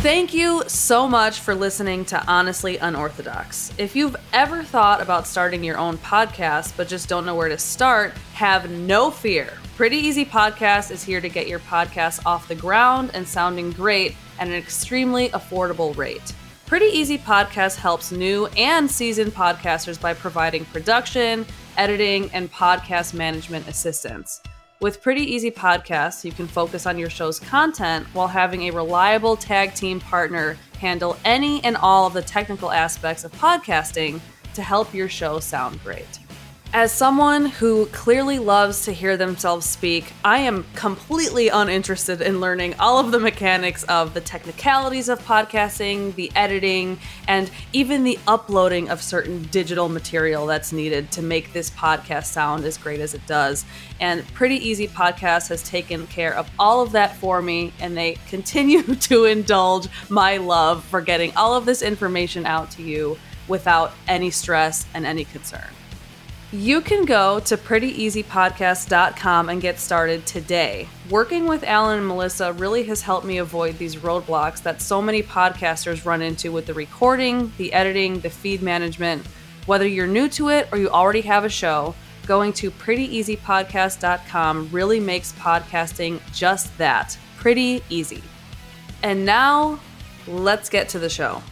Thank you so much for listening to Honestly Unorthodox. If you've ever thought about starting your own podcast but just don't know where to start, have no fear. Pretty Easy Podcast is here to get your podcast off the ground and sounding great at an extremely affordable rate. Pretty Easy Podcast helps new and seasoned podcasters by providing production, editing, and podcast management assistance. With Pretty Easy Podcasts, you can focus on your show's content while having a reliable tag team partner handle any and all of the technical aspects of podcasting to help your show sound great. As someone who clearly loves to hear themselves speak, I am completely uninterested in learning all of the mechanics of the technicalities of podcasting, the editing, and even the uploading of certain digital material that's needed to make this podcast sound as great as it does. And Pretty Easy Podcast has taken care of all of that for me, and they continue to indulge my love for getting all of this information out to you without any stress and any concern. You can go to prettyeasypodcast.com and get started today. Working with Alan and Melissa really has helped me avoid these roadblocks that so many podcasters run into with the recording, the editing, the feed management. Whether you're new to it or you already have a show, going to prettyeasypodcast.com really makes podcasting just that pretty easy. And now, let's get to the show.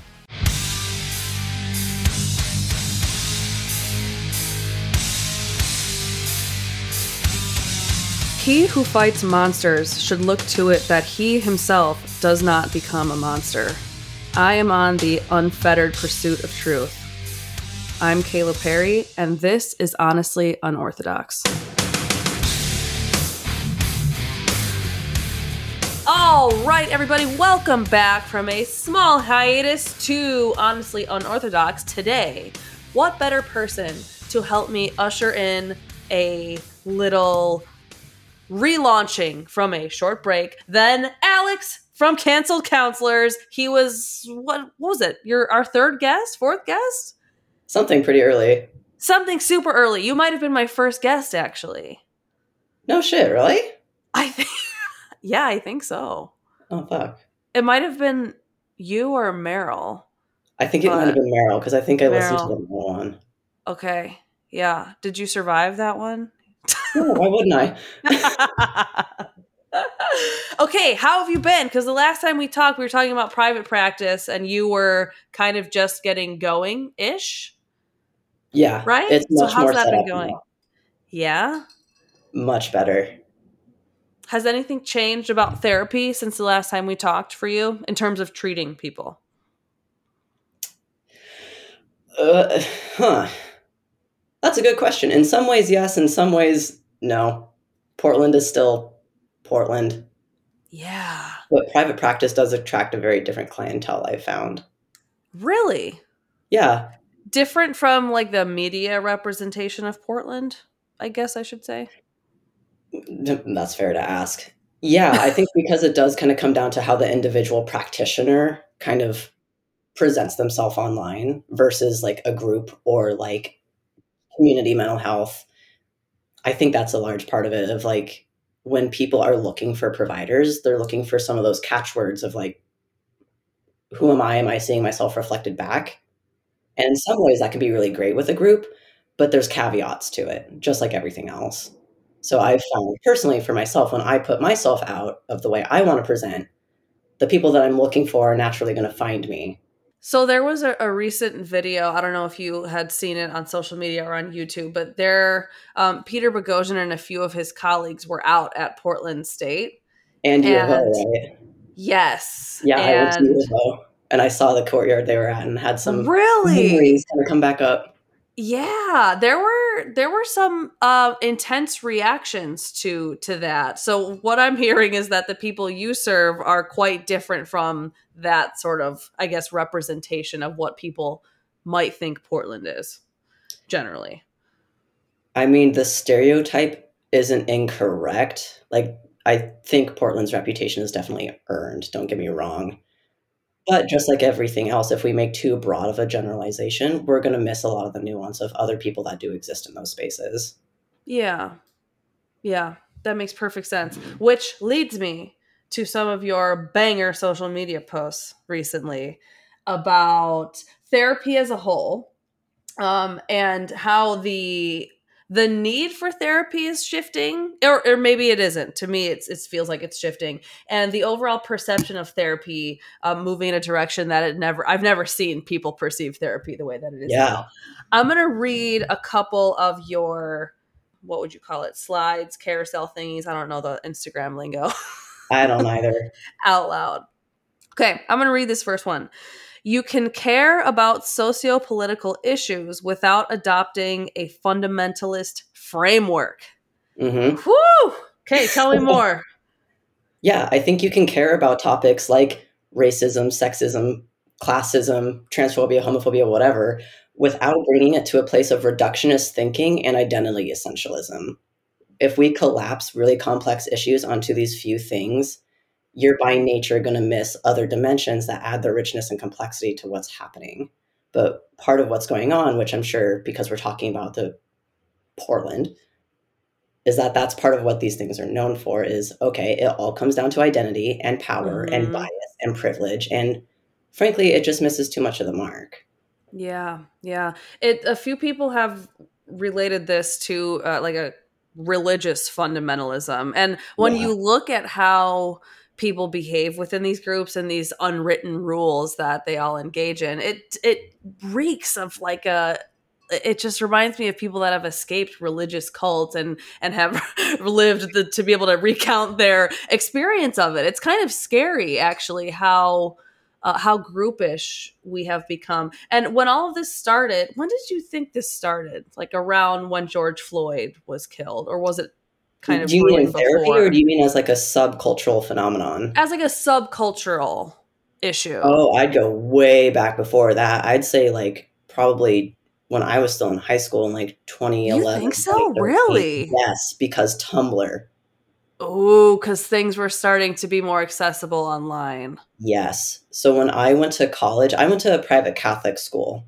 He who fights monsters should look to it that he himself does not become a monster. I am on the unfettered pursuit of truth. I'm Kayla Perry, and this is Honestly Unorthodox. All right, everybody, welcome back from a small hiatus to Honestly Unorthodox today. What better person to help me usher in a little relaunching from a short break Then Alex from Cancelled Counselors. He was what, what was it? Your our third guest, fourth guest? Something pretty early. Something super early. You might have been my first guest actually. No shit, really? I think Yeah, I think so. Oh fuck. It might have been you or Meryl. I think it might have been Meryl because I think I listened to the one. Okay. Yeah. Did you survive that one? No, why wouldn't I? okay, how have you been? Because the last time we talked, we were talking about private practice, and you were kind of just getting going ish, Yeah, right? It's so how's that been going? now. Yeah. Much better. Has anything changed about therapy since the last time we talked for you in terms of treating people? Uh, huh. That's a good question. In some ways, yes. In some ways, no. Portland is still Portland, Yeah. but private practice does attract a very different clientele. I found. Really? Yeah, Different from like the media representation of Portland, I guess I should say. That's fair to ask. Yeah, I think because it does kind of come down to how the individual practitioner kind of presents themselves online versus like a group or like community mental health. I think that's a large part of it of like when people are looking for providers, they're looking for some of those catchwords of like, who am I? Am I seeing myself reflected back? And in some ways, that can be really great with a group, but there's caveats to it, just like everything else. So I found personally for myself, when I put myself out of the way I want to present, the people that I'm looking for are naturally going to find me. So there was a, a recent video. I don't know if you had seen it on social media or on YouTube, but there, um, Peter Boghossian and a few of his colleagues were out at Portland State. And U of O, right? Yes. Yeah, I went to and U of O, and I saw the courtyard they were at and had some really, memories kind of come back up. yeah, there were there were some uh, intense reactions to to that. So what I'm hearing is that the people you serve are quite different from that sort of, I guess, representation of what people might think Portland is generally. I mean, the stereotype isn't incorrect. Like, I think Portland's reputation is definitely earned, don't get me wrong. But just like everything else, if we make too broad of a generalization, we're going to miss a lot of the nuance of other people that do exist in those spaces. Yeah. Yeah, that makes perfect sense. Which leads me to some of your banger social media posts recently about therapy as a whole um, and how the the need for therapy is shifting or, or maybe it isn't. To me it's, it feels like it's shifting. And the overall perception of therapy um, moving in a direction that it never i've never seen people perceive therapy the way that it is Yeah. now. I'm going to read a couple of your what would you call it slides carousel thingies. I don't know the instagram lingo. I don't either. out loud. Okay i'm going to read this first one you can care about socio-political issues without adopting a fundamentalist framework hmm Whew! Okay, tell me more. Yeah, I think you can care about topics like racism, sexism, classism, transphobia, homophobia, whatever, without bringing it to a place of reductionist thinking and identity essentialism. If we collapse really complex issues onto these few things, you're by nature going to miss other dimensions that add the richness and complexity to what's happening. But part of what's going on, which I'm sure because we're talking about the Portland, is that that's part of what these things are known for is okay, it all comes down to identity and power and Mhm. bias and privilege. And frankly, it just misses too much of the mark. Yeah, yeah. It a few people have related this to uh, like a religious fundamentalism, and when Yeah. you look at how people behave within these groups and these unwritten rules that they all engage in, it it reeks of like a. It just reminds me of people that have escaped religious cults and and have lived the, to be able to recount their experience of it. It's kind of scary, actually, how uh, how groupish we have become. And when all of this started, when did you think this started? Like around when George Floyd was killed, or was it kind of do you mean in therapy before? or do you mean as like a subcultural phenomenon? as like a subcultural issue? Oh, I'd go way back before that. I'd say like probably when I was still in high school in like 2011. think so? Really? Yes, because Tumblr. Oh, because things were starting to be more accessible online. Yes. So when I went to college, I went to a private Catholic school.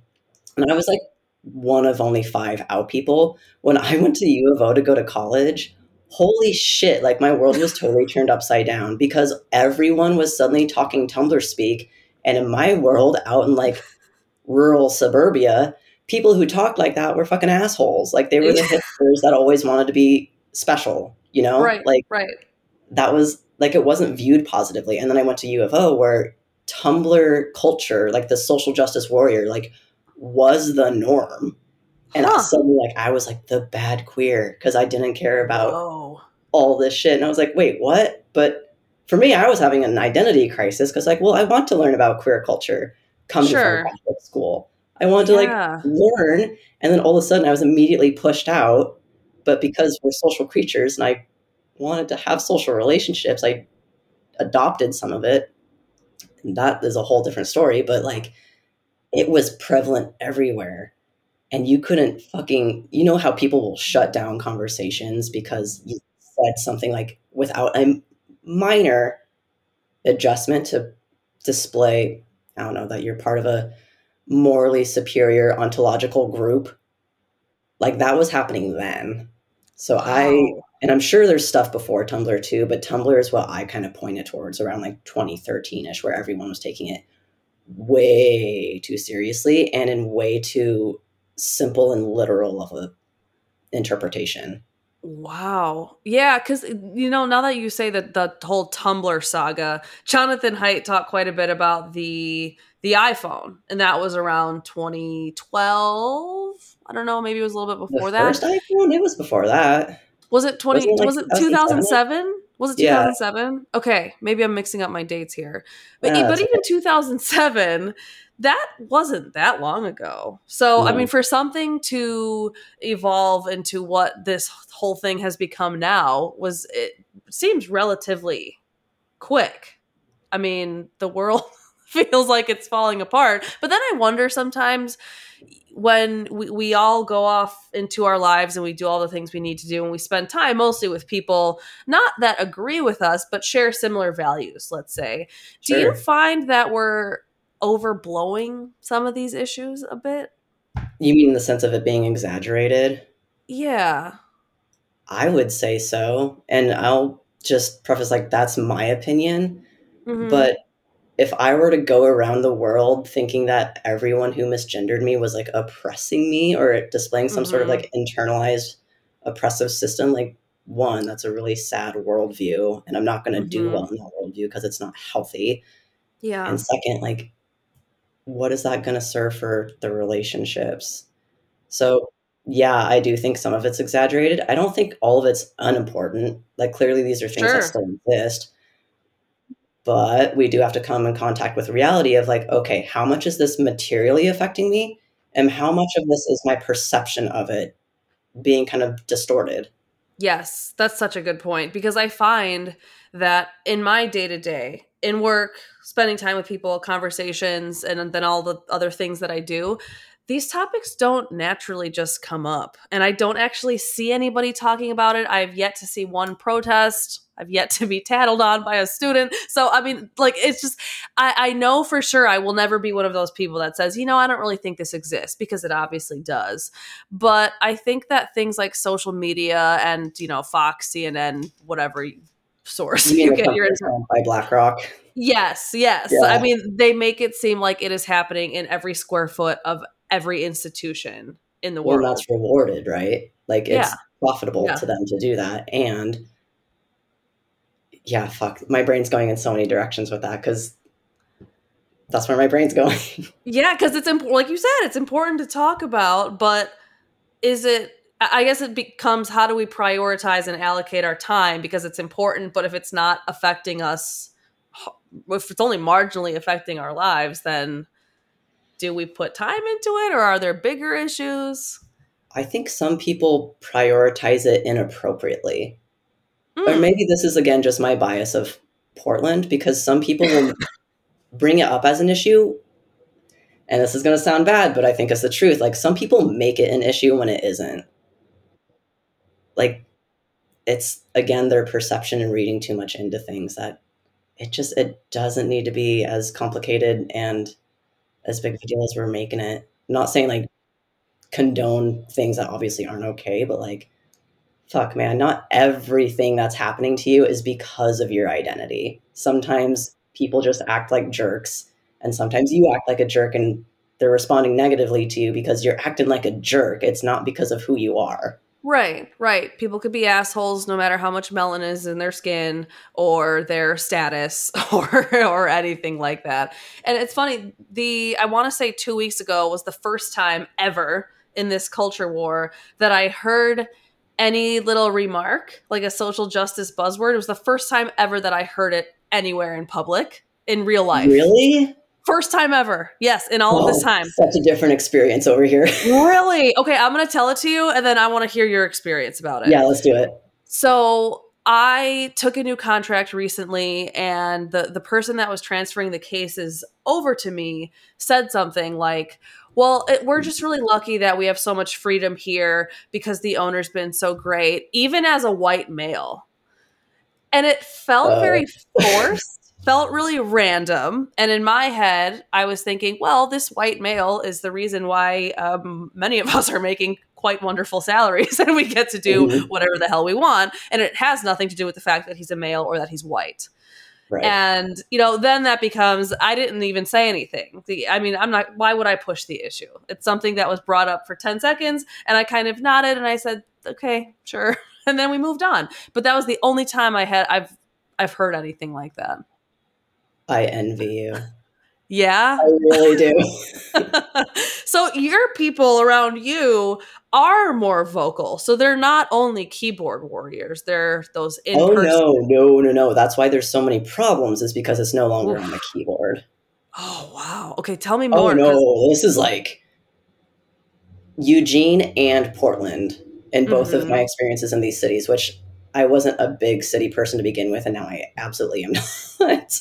And I was like one of only five out people. When I went to U of O to go to college, holy shit, like my world was totally turned upside down because everyone was suddenly talking Tumblr speak. And in my world, out in like rural suburbia, people who talked like that were fucking assholes. Like they were the hipsters that always wanted to be special, you know? Right. Like Right. that was like it wasn't viewed positively. And then I went to U of O where Tumblr culture, like the social justice warrior, like was the norm. And Huh. suddenly like I was like the bad queer because I didn't care about Oh. all this shit. And I was like, wait, what? But for me, I was having an identity crisis because like, well, I want to learn about queer culture coming Sure. from Catholic school. I wanted to like learn and then all of a sudden I was immediately pushed out. But because we're social creatures and I wanted to have social relationships, I adopted some of it. And that is a whole different story, but like it was prevalent everywhere. And you couldn't fucking you know how people will shut down conversations because you said something like without a minor adjustment to display, I don't know, that you're part of a morally superior ontological group. Like that was happening then. So I and I'm sure there's stuff before Tumblr too, but Tumblr is what I kind of pointed towards around like 2013 ish, where everyone was taking it way too seriously and in way too simple and literal of a interpretation. Wow. Yeah, because eh, you know, now that you say that the whole Tumblr saga, Jonathan Haidt talked quite a bit about the the iPhone, and that was around 2012. I don't know, maybe it was a little bit The before that. first iPhone, it was before that. Was it 20 Wasn't it, like, was it 2007? 2007? Was it Yeah. 2007? Okay, maybe I'm mixing up my dates here. But, Yeah, but even 2007, that wasn't that long ago. So, I mean, for something to evolve into what this whole thing has become now was it seems relatively quick. I mean, the world feels like it's falling apart. But then I wonder sometimes when we, we all go off into our lives and we do all the things we need to do and we spend time mostly with people not that agree with us but share similar values let's say do you find that we're overblowing some of these issues a bit You mean in the sense of it being exaggerated? yeah I would say so. And I'll just preface like that's my opinion. Mhm. But if I were to go around the world thinking that everyone who misgendered me was like oppressing me or displaying some sort of Mhm. like internalized oppressive system, like one, that's a really sad worldview. And I'm not going to do Mhm. well in that worldview because it's not healthy. yeah. And second, like, what is that going to serve for the relationships? So, yeah, I do think some of it's exaggerated. I don't think all of it's unimportant. Like, clearly, these are things Sure. that still exist. But we do have to come in contact with reality of like, okay, how much is this materially affecting me? And how much of this is my perception of it being kind of distorted? Yes, that's such a good point because I find that in my day to day, in work, spending time with people, conversations, and then all the other things that I do, these topics don't naturally just come up. And I don't actually see anybody talking about it. I've yet to see one protest. I've yet to be tattled on by a student. So, I mean, like, it's just, I, I know for sure I will never be one of those people that says, you know, I don't really think this exists because it obviously does. But I think that things like social media and, you know, Fox, CNN, whatever source You you get your owned by BlackRock? Yes, yes. Yeah. I mean, they make it seem like it is happening in every square foot of every institution in the Well, world. that's rewarded, right? Like it's Yeah. profitable Yeah. to them to do that. And yeah, fuck, my brain's going in so many directions with that because that's where my brain's going. Yeah, because it's important. Like you said, it's important to talk about, but is it? I I guess it becomes how do we prioritize and allocate our time because it's important. But if it's not affecting us, if it's only marginally affecting our lives, then do we put time into it, or are there bigger issues? I think some people prioritize it inappropriately. Or Mm, maybe this is again just my bias of Portland because some people will bring it up as an issue. And this is going to sound bad, but I think it's the truth. Like some people make it an issue when it isn't. Like it's again their perception and reading too much into things that it just it doesn't need to be as complicated and as big of a deal as we're making it. not saying like condone things that obviously aren't okay, but like fuck man, not everything that's happening to you is because of your identity. Sometimes people just act like jerks and sometimes you act like a jerk and they're responding negatively to you because you're acting like a jerk. It's not because of who you are. Right, right. People could be assholes no matter how much melanin is in their skin or their status or or anything like that. And it's funny, the I want to say 2 weeks ago was the first time ever in this culture war that I heard any little remark, like a social justice buzzword. It was the first time ever that I heard it anywhere in public in real life. Really? First time ever. Yes, in all of this time. Such a different experience over here. Really? Okay, I'm going to tell it to you and then I want to hear your experience about it. yeah, let's do it. So I took a new contract recently, and the the person that was transferring the cases over to me said something like, "Well, it, we're just really lucky that we have so much freedom here because the owner's been so great, even as a white male." And it felt Oh. very forced, felt really random. And in my head, I was thinking, well, this white male is the reason why um, many of us are making quite wonderful salaries and we get to do Mhm. whatever the hell we want. And it has nothing to do with the fact that he's a male or that he's white. Right. And, you know, then that becomes, I didn't even say anything. The, I mean, I'm not, why would I push the issue? It's something that was brought up for 10 seconds and I kind of nodded and I said, okay, sure. And then we moved on. But that was the only time I had, I've, I've heard anything like that. I envy you. Yeah. I really do. so your people around you are more vocal. So they're not only keyboard warriors, they're those in oh no, no, no, no. That's why there's so many problems, is because it's no longer on the keyboard. Oh wow. Okay, tell me more. Oh more. 'cause- no, this is like Eugene and Portland in both of Mhm. my experiences in these cities, which I wasn't a big city person to begin with, and now I absolutely am not.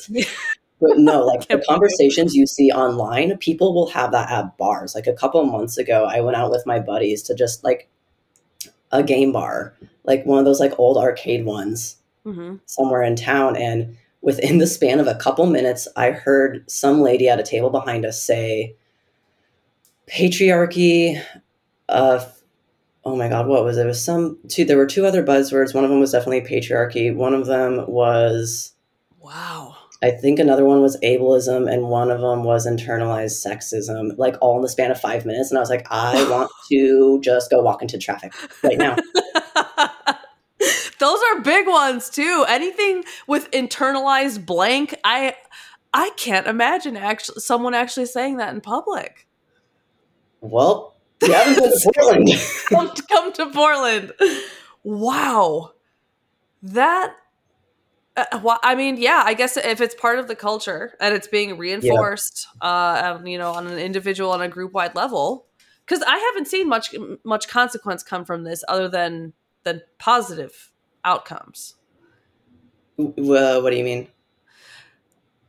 But no, like the Can't believe it. conversations you see online, people will have that at bars. Like a couple of months ago, I went out with my buddies to just like a game bar, like one of those like old arcade ones Mhm. somewhere in town and within the span of a couple minutes i heard some lady at a table behind us say patriarchy uh oh my god, what was it? It was some two. There were two other buzzwords. One of them was definitely patriarchy. One of them was Wow. I think another one was ableism, and one of them was internalized sexism. Like all in the span of five minutes, and I was like, I want to just go walk into traffic right now. Those are big ones too. Anything with internalized blank, I I can't imagine actually someone actually saying that in public. Well, you haven't been to Portland. come, to, come to Portland. Wow. That uh, well, I mean, yeah, I guess if it's part of the culture and it's being reinforced, uh, um, you know, on an individual and a group wide level, because I haven't seen much much consequence come from this other than than positive outcomes. Well, what do you mean?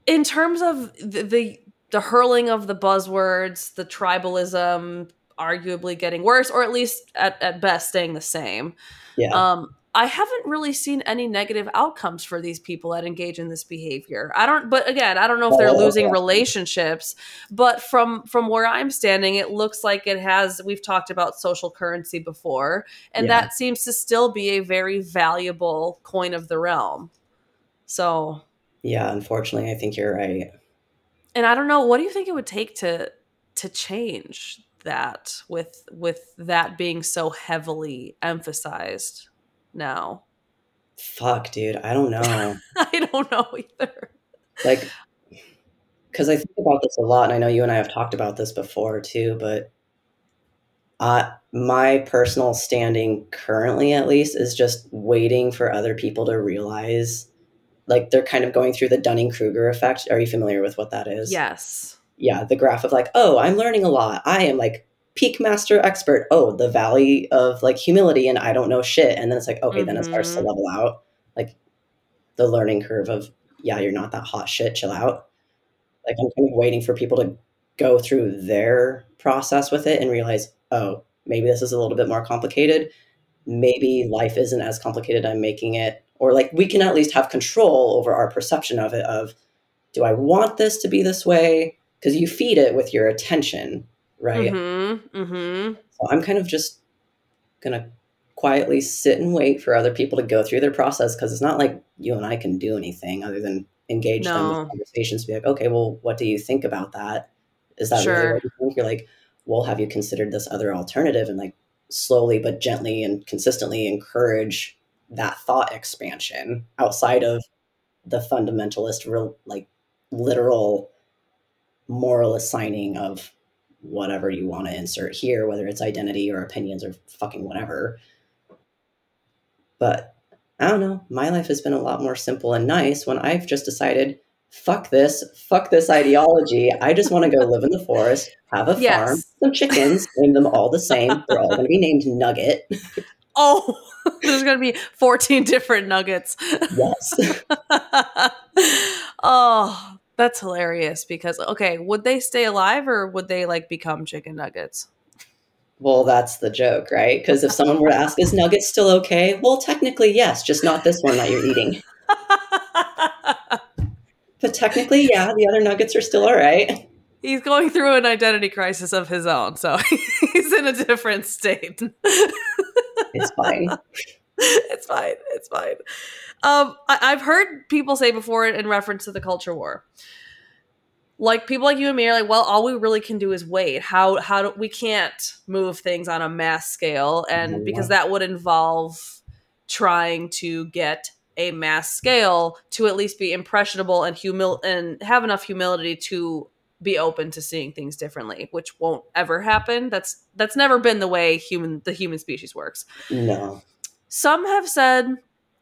In terms of the, the the hurling of the buzzwords, the tribalism, arguably getting worse, or at least at, at best staying the same. Yeah. Um, I haven't really seen any negative outcomes for these people that engage in this behavior. I don't but again, I don't know if they're Oh, losing relationships, but from from where I'm standing, it looks like it has we've talked about social currency before, and Yeah. that seems to still be a very valuable coin of the realm. So, yeah, unfortunately, I think you're right. and I don't know, what do you think it would take to to change that with with that being so heavily emphasized now? Fuck, dude. I don't know. I don't know either. like because i think about this a lot and i know you and i have talked about this before too but uh, my personal standing currently at least is just waiting for other people to realize like they're kind of going through the dunning-kruger effect are you familiar with what that is Yes. yeah the graph of like oh i'm learning a lot i am like peak master expert oh the valley of like humility and i don't know shit. And then it's like okay then it starts to Mhm. level out. Like the learning curve of yeah you're not that hot shit chill out. Like i'm kind of waiting for people to go through their process with it and realize oh maybe this is a little bit more complicated. Maybe life isn't as complicated i'm making it. Or like we can at least have control over our perception of it of do i want this to be this way? Because you feed it with your attention right Mm-hmm. Mm-hmm. so i'm kind of just gonna quietly sit and wait for other people to go through their process because it's not like you and i can do anything other than engage them No. with conversations be like okay well what do you think about that is that really Sure. what you think you're like well have you considered this other alternative and like slowly but gently and consistently encourage that thought expansion outside of the fundamentalist real like literal moral assigning of whatever you want to insert here whether it's identity or opinions or fucking whatever. But i don't know my life has been a lot more simple and nice when i've just decided fuck this fuck this ideology. I just want to go live in the forest have a Yes. farm some chickens name them all the same. They're all going to be named nugget. Oh, there's gonna be 14 different nuggets. yes. Oh, that's hilarious because okay, would they stay alive or would they like become chicken nuggets? Well, that's the joke, right? Because if someone were to ask, is nuggets still okay? Well, technically, yes, just not this one that you're eating. But technically, yeah, the other nuggets are still all right. He's going through an identity crisis of his own, so he's in a different state. It's fine. it's fine. It's fine. Um, I, I've heard people say before in reference to the culture war, like people like you and me are like, well, all we really can do is wait. How how do we can't move things on a mass scale, and because that would involve trying to get a mass scale to at least be impressionable and humil and have enough humility to be open to seeing things differently, which won't ever happen. That's that's never been the way human the human species works. No. Some have said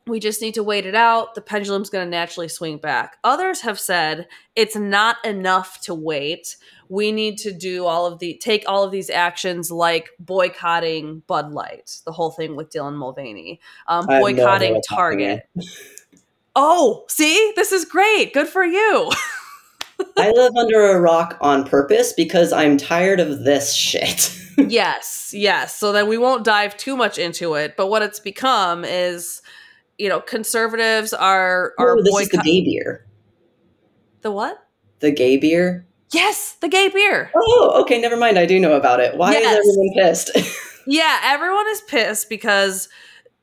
we just need to wait it out. The pendulum's going to naturally swing back. Others have said it's not enough to wait. We need to do all of the take all of these actions like boycotting Bud Light, the whole thing with Dylan Mulvaney, um, I have no idea boycotting Target. Oh, see, this is great. Good for you. I live under a rock on purpose because I'm tired of this shit. yes, yes. So then we won't dive too much into it. But what it's become is, you know, conservatives are are oh, this is the gay beer. the what? The gay beer? Yes, the gay beer. Oh, okay, never mind. I do know about it. Why Yes. is everyone pissed? Yeah, everyone is pissed because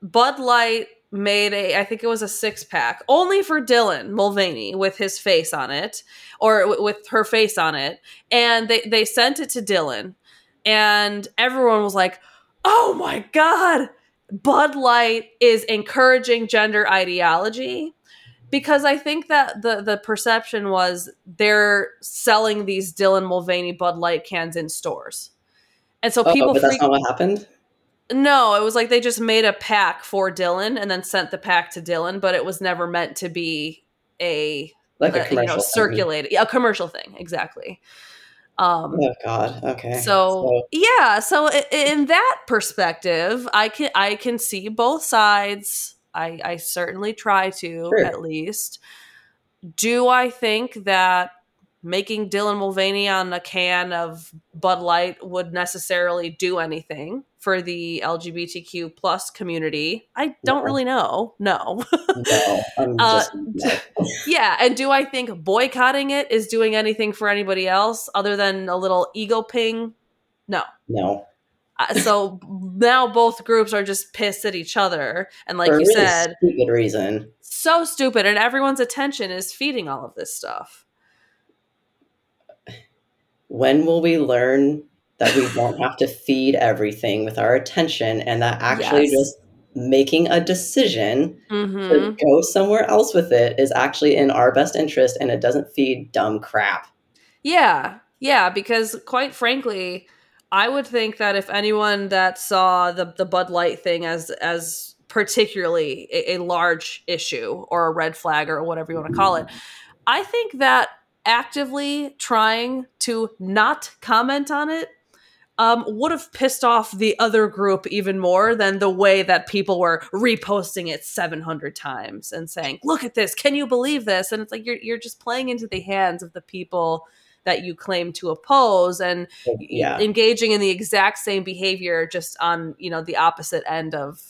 Bud Light made a I think it was a six pack only for Dylan Mulvaney with his face on it or w- with her face on it and they they sent it to Dylan and everyone was like oh my god Bud Light is encouraging gender ideology because I think that the the perception was they're selling these Dylan Mulvaney Bud Light cans in stores and so Oh, people but that's not what happened. no, it was like they just made a pack for Dylan and then sent the pack to Dylan, but it was never meant to be a, Like a commercial. you know circulated a commercial thing exactly. Um, Oh God. Okay. so, yeah, so i- in that perspective, I can I can see both sides. I I certainly try to Sure. at least. Do I think that making Dylan Mulvaney on a can of Bud Light would necessarily do anything for the LGBTQ plus community? I don't No. really know. No. no, Uh, no. yeah, and do I think boycotting it is doing anything for anybody else other than a little ego ping? No. no. Uh, so now both groups are just pissed at each other and like For you really said stupid reason. so stupid and everyone's attention is feeding all of this stuff When will we learn that we don't have to feed everything with our attention, and that actually Yes. just making a decision hmm to go somewhere else with it is actually in our best interest, and it doesn't feed dumb crap. yeah yeah because quite frankly i would think that if anyone that saw the the bud light thing as as particularly a, a large issue or a red flag or whatever you want to call it I think that actively trying to not comment on it um, would have pissed off the other group even more than the way that people were reposting it 700 times and saying, "Look at this! Can you believe this?" And it's like you're you're just playing into the hands of the people that you claim to oppose and Yeah. engaging in the exact same behavior just on you know the opposite end of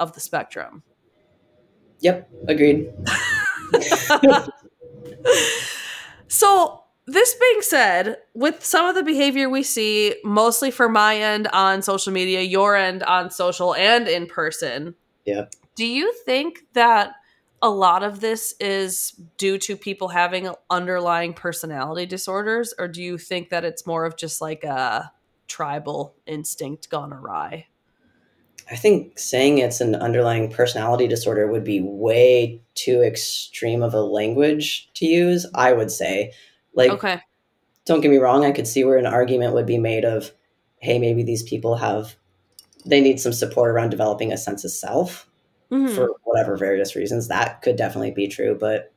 of the spectrum. Yep. Agreed. so this being said, with some of the behavior we see, mostly for my end on social media, your end on social and in person, Yeah. do you think that a lot of this is due to people having underlying personality disorders, or do you think that it's more of just like a tribal instinct gone awry? I think saying it's an underlying personality disorder would be way too extreme of a language to use, I would say. Like, Okay. don't get me wrong, I could see where an argument would be made of, hey, maybe these people have, they need some support around developing a sense of self Mhm. for whatever various reasons. That could definitely be true. But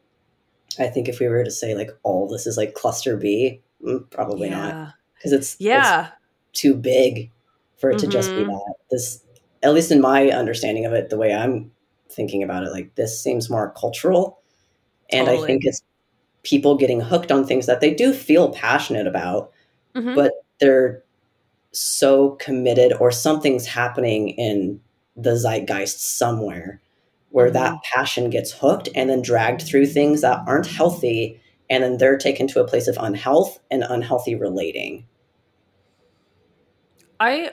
I think if we were to say, like, all this is like cluster B, mm, probably not. Because it's, it's Yeah. too big for it to just be Mhm. that. This, at least in my understanding of it, the way I'm thinking about it, like this seems more cultural, and I think it's people getting hooked on things that they do feel passionate about, Mhm. but they're so committed, or something's happening in the zeitgeist somewhere where that Mm-hmm. passion gets hooked and then dragged through things that aren't healthy, and then they're taken to a place of unhealth and unhealthy relating. I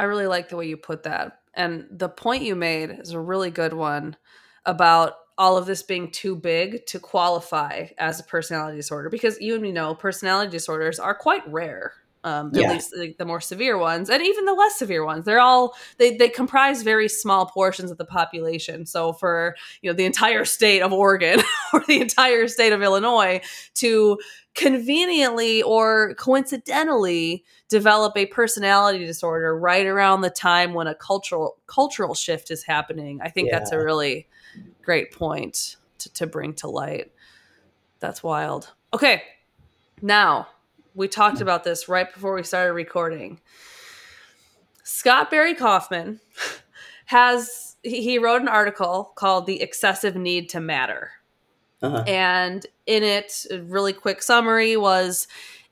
I really like the way you put that. And the point you made is a really good one about all of this being too big to qualify as a personality disorder because you and me know personality disorders are quite rare. Um, Yeah. At least like, the more severe ones, and even the less severe ones. They're all they they comprise very small portions of the population. So for you know the entire state of Oregon or the entire state of Illinois to conveniently or coincidentally develop a personality disorder right around the time when a cultural cultural shift is happening. I think that's a really great point to, to bring to light. That's wild. Okay. Now, we talked about this right before we started recording. Scott Barry Kaufman has he wrote an article called The Excessive Need to Matter. Uh-huh. And in it, a really quick summary was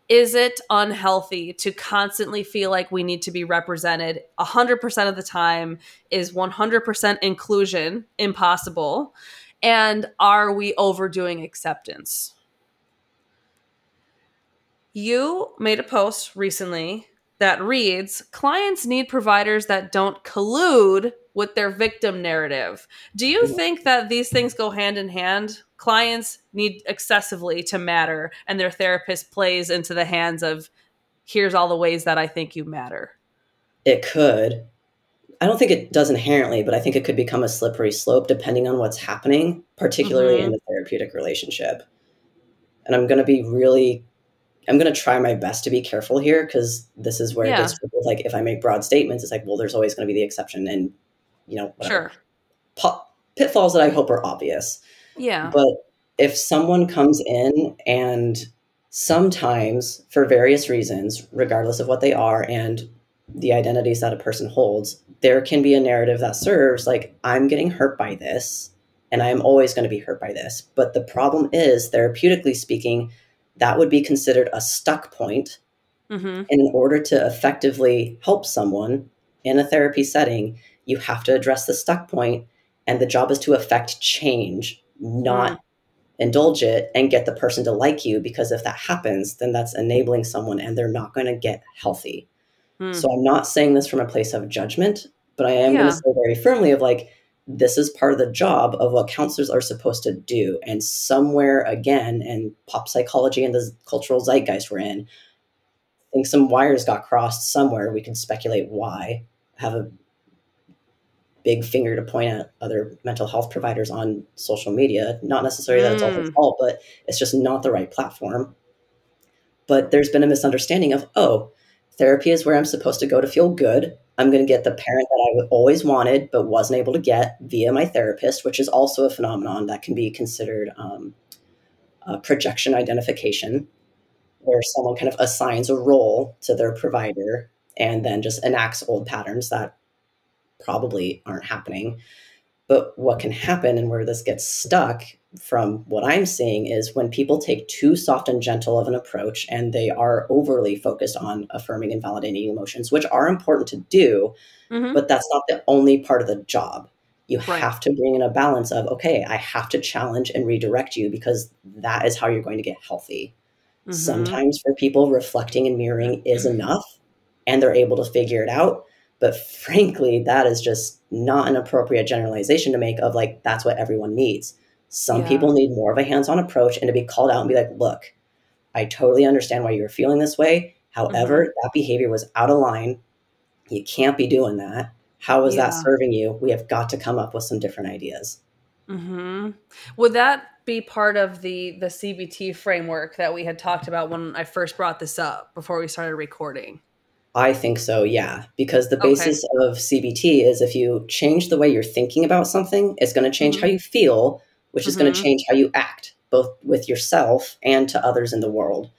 Is it unhealthy to constantly feel like we need to be represented 100% of the time? Is 100% inclusion impossible? And are we overdoing acceptance? You made a post recently that reads Clients need providers that don't collude with their victim narrative. Do you Mhm. think that these things go hand in hand? Clients need excessively to matter, and their therapist plays into the hands of here's all the ways that I think you matter. It could. I don't think it does inherently, but I think it could become a slippery slope depending on what's happening, particularly Mhm. in the therapeutic relationship. And I'm going to be really, I'm going to try my best to be careful here because this is where Yeah. it gets like if I make broad statements, it's like, well, there's always going to be the exception, and you know, whatever. Sure. Pitfalls that I hope are obvious. Yeah. But if someone comes in and sometimes, for various reasons, regardless of what they are and the identities that a person holds, there can be a narrative that serves like, I'm getting hurt by this and I am always going to be hurt by this. But the problem is, therapeutically speaking, that would be considered a stuck point. hmm And in order to effectively help someone in a therapy setting, you have to address the stuck point, and the job is to affect change, not indulge it and get the person to like you. Because if that happens, then that's enabling someone and they're not going to get healthy. Hmm. So I'm not saying this from a place of judgment, but I am Yeah. going to say very firmly of like, this is part of the job of what counselors are supposed to do. And somewhere again, and pop psychology and the cultural zeitgeist we're in, I think some wires got crossed somewhere. We can speculate why. Have a big finger to point at other mental health providers on social media. Not necessarily that it's all his Mm. fault, but it's just not the right platform. But there's been a misunderstanding of, oh, therapy is where I'm supposed to go to feel good. I'm going to get the parent that I always wanted but wasn't able to get via my therapist, which is also a phenomenon that can be considered um, projection identification, where someone kind of assigns a role to their provider and then just enacts old patterns that probably aren't happening. But what can happen and where this gets stuck from what I'm seeing is when people take too soft and gentle of an approach and they are overly focused on affirming and validating emotions, which are important to do, Mhm. but that's not the only part of the job. You Right. have to bring in a balance of, okay, I have to challenge and redirect you because that is how you're going to get healthy. Mhm. Sometimes for people, reflecting and mirroring is enough and they're able to figure it out. But frankly, that is just not an appropriate generalization to make of like, that's what everyone needs. Some Yeah. people need more of a hands on approach and to be called out and be like, look, I totally understand why you're feeling this way. However, Mm-hmm. that behavior was out of line. You can't be doing that. How is that serving you? We have got to come up with some different ideas. hmm Would that be part of the the CBT framework that we had talked about when I first brought this up before we started recording? I think so, yeah. Because the Okay. basis of CBT is if you change the way you're thinking about something, it's going to change Mhm. how you feel, which is going to mm-hmm. change how you act, both with yourself and to others in the world.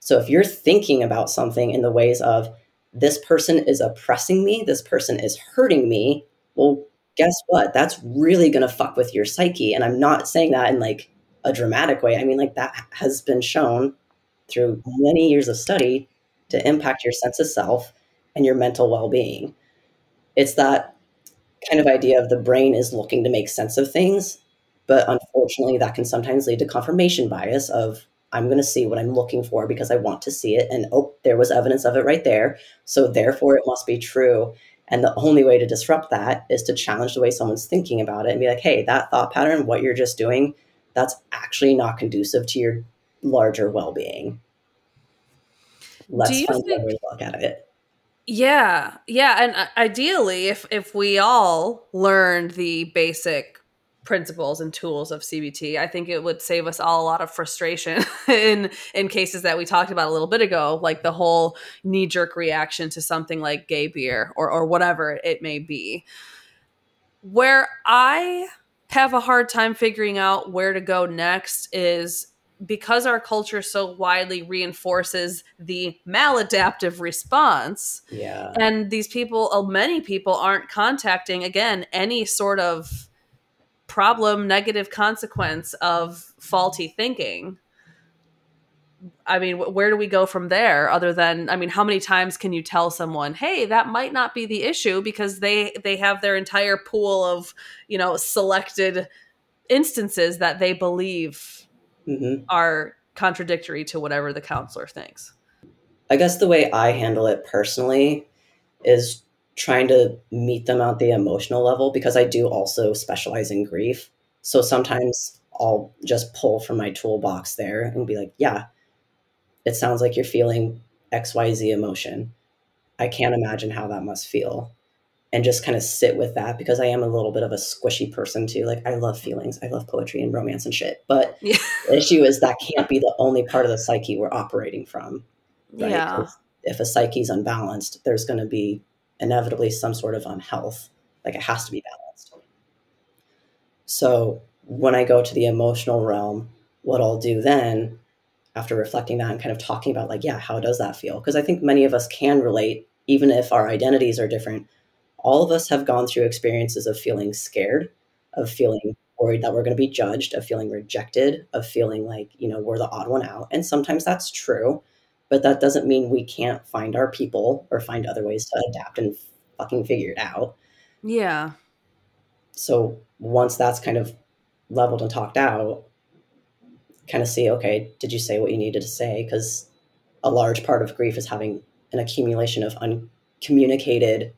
So if you're thinking about something in the ways of, this person is oppressing me, this person is hurting me, well, guess what? That's really going to fuck with your psyche. And I'm not saying that in like a dramatic way. I mean, like that has been shown through many years of study to impact your sense of self and your mental well being. It's that kind of idea of the brain is looking to make sense of things, but unfortunately, that can sometimes lead to confirmation bias of I'm going to see what I'm looking for because I want to see it, and oh, there was evidence of it right there, so therefore it must be true. And the only way to disrupt that is to challenge the way someone's thinking about it and be like, hey, that thought pattern, what you're just doing, that's actually not conducive to your larger well being. Let's you find think- another look at it. Yeah, yeah, and uh, ideally, if if we all learned the basic principles and tools of CBT, I think it would save us all a lot of frustration in in cases that we talked about a little bit ago, like the whole knee jerk reaction to something like gay beer or or whatever it may be. Where I have a hard time figuring out where to go next is because our culture so widely reinforces the maladaptive response Yeah. and these people uh, many people aren't contacting again any sort of problem negative consequence of faulty thinking. I mean where do we go from there other than i mean how many times can you tell someone hey that might not be the issue because they they have their entire pool of you know selected instances that they believe hmm are contradictory to whatever the counselor thinks? I guess the way I handle it personally is trying to meet them at the emotional level because I do also specialize in grief. So sometimes I'll just pull from my toolbox there and be like, yeah, it sounds like you're feeling XYZ emotion. I can't imagine how that must feel. And just kind of sit with that because I am a little bit of a squishy person too. Like, I love feelings, I love poetry and romance and shit. But Yeah. the issue is that can't be the only part of the psyche we're operating from. Right? Yeah. If, if a psyche's unbalanced, there's going to be inevitably some sort of um, unhealth. Like, it has to be balanced. So, when I go to the emotional realm, what I'll do then after reflecting that and kind of talking about like yeah how does that feel because i think many of us can relate even if our identities are different all of us have gone through experiences of feeling scared of feeling worried that we're going to be judged of feeling rejected of feeling like you know we're the odd one out and sometimes that's true but that doesn't mean we can't find our people or find other ways to adapt and fucking figure it out Yeah. so once that's kind of leveled and talked out kind of see okay did you say what you needed to say because a large part of grief is having an accumulation of uncommunicated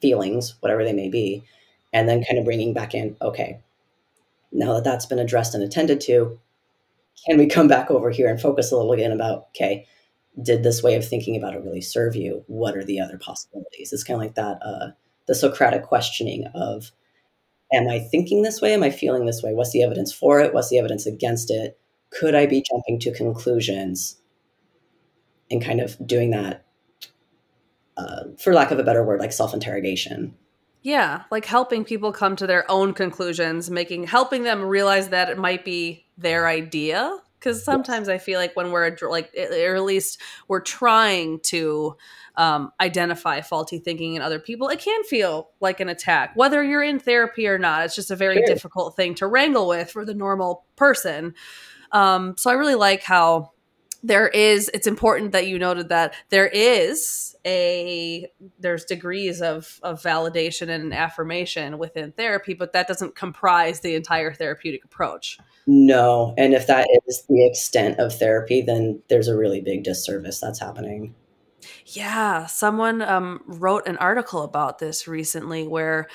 feelings whatever they may be and then kind of bringing back in okay now that that's been addressed and attended to can we come back over here and focus a little again about okay did this way of thinking about it really serve you what are the other possibilities it's kind of like that uh, the socratic questioning of am I thinking this way? Am I feeling this way? What's the evidence for it? What's the evidence against it? Could I be jumping to conclusions and kind of doing that, uh, for lack of a better word, like self interrogation? Yeah, like helping people come to their own conclusions, making helping them realize that it might be their idea. Because sometimes I feel like when we're like, or at least we're trying to um, identify faulty thinking in other people, it can feel like an attack, whether you're in therapy or not. It's just a very Sure. difficult thing to wrangle with for the normal person. Um, so I really like how there is it's important that you noted that there is a there's degrees of of validation and affirmation within therapy but that doesn't comprise the entire therapeutic approach No. And if that is the extent of therapy, then there's a really big disservice that's happening. yeah someone um, wrote an article about this recently where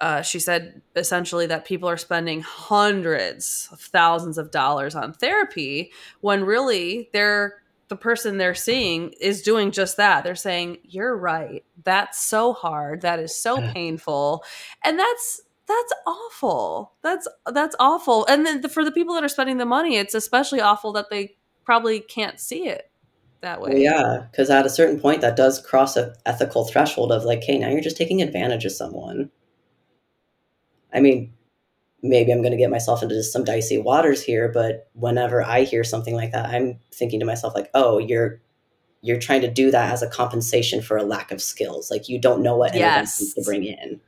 uh, she said essentially that people are spending hundreds of thousands of dollars on therapy when really they're the person they're seeing is doing just that. They're saying, "You're right. That's so hard. That is so painful." And that's that's awful. That's that's awful. And then the, for the people that are spending the money, it's especially awful that they probably can't see it that way. Well, yeah, because at a certain point, that does cross a ethical threshold of like, hey, now you're just taking advantage of someone. I mean, maybe I'm going to get myself into some dicey waters here, but whenever I hear something like that, I'm thinking to myself like, "Oh, you're you're trying to do that as a compensation for a lack of skills. Like you don't know what Yes. to bring in."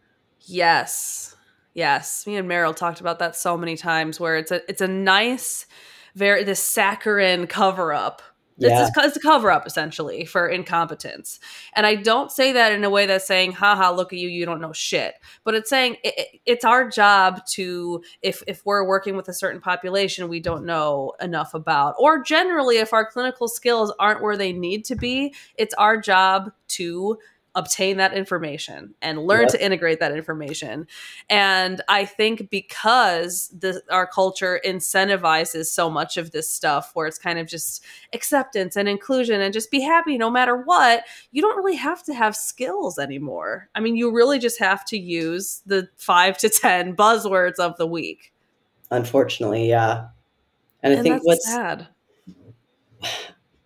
Yes. Yes. Me and Meryl talked about that so many times where it's a it's a nice very this saccharine cover up. Yeah. It's, a, it's a cover up essentially for incompetence. And I don't say that in a way that's saying, haha, look at you, you don't know shit. But it's saying it, it- it's our job to, if, if we're working with a certain population we don't know enough about, or generally if our clinical skills aren't where they need to be, it's our job to obtain that information and learn Yep. to integrate that information. And I think because the, our culture incentivizes so much of this stuff, where it's kind of just acceptance and inclusion and just be happy no matter what, you don't really have to have skills anymore. I mean, you really just have to use the five to 10 buzzwords of the week. Unfortunately, yeah. And I and think that's what's sad.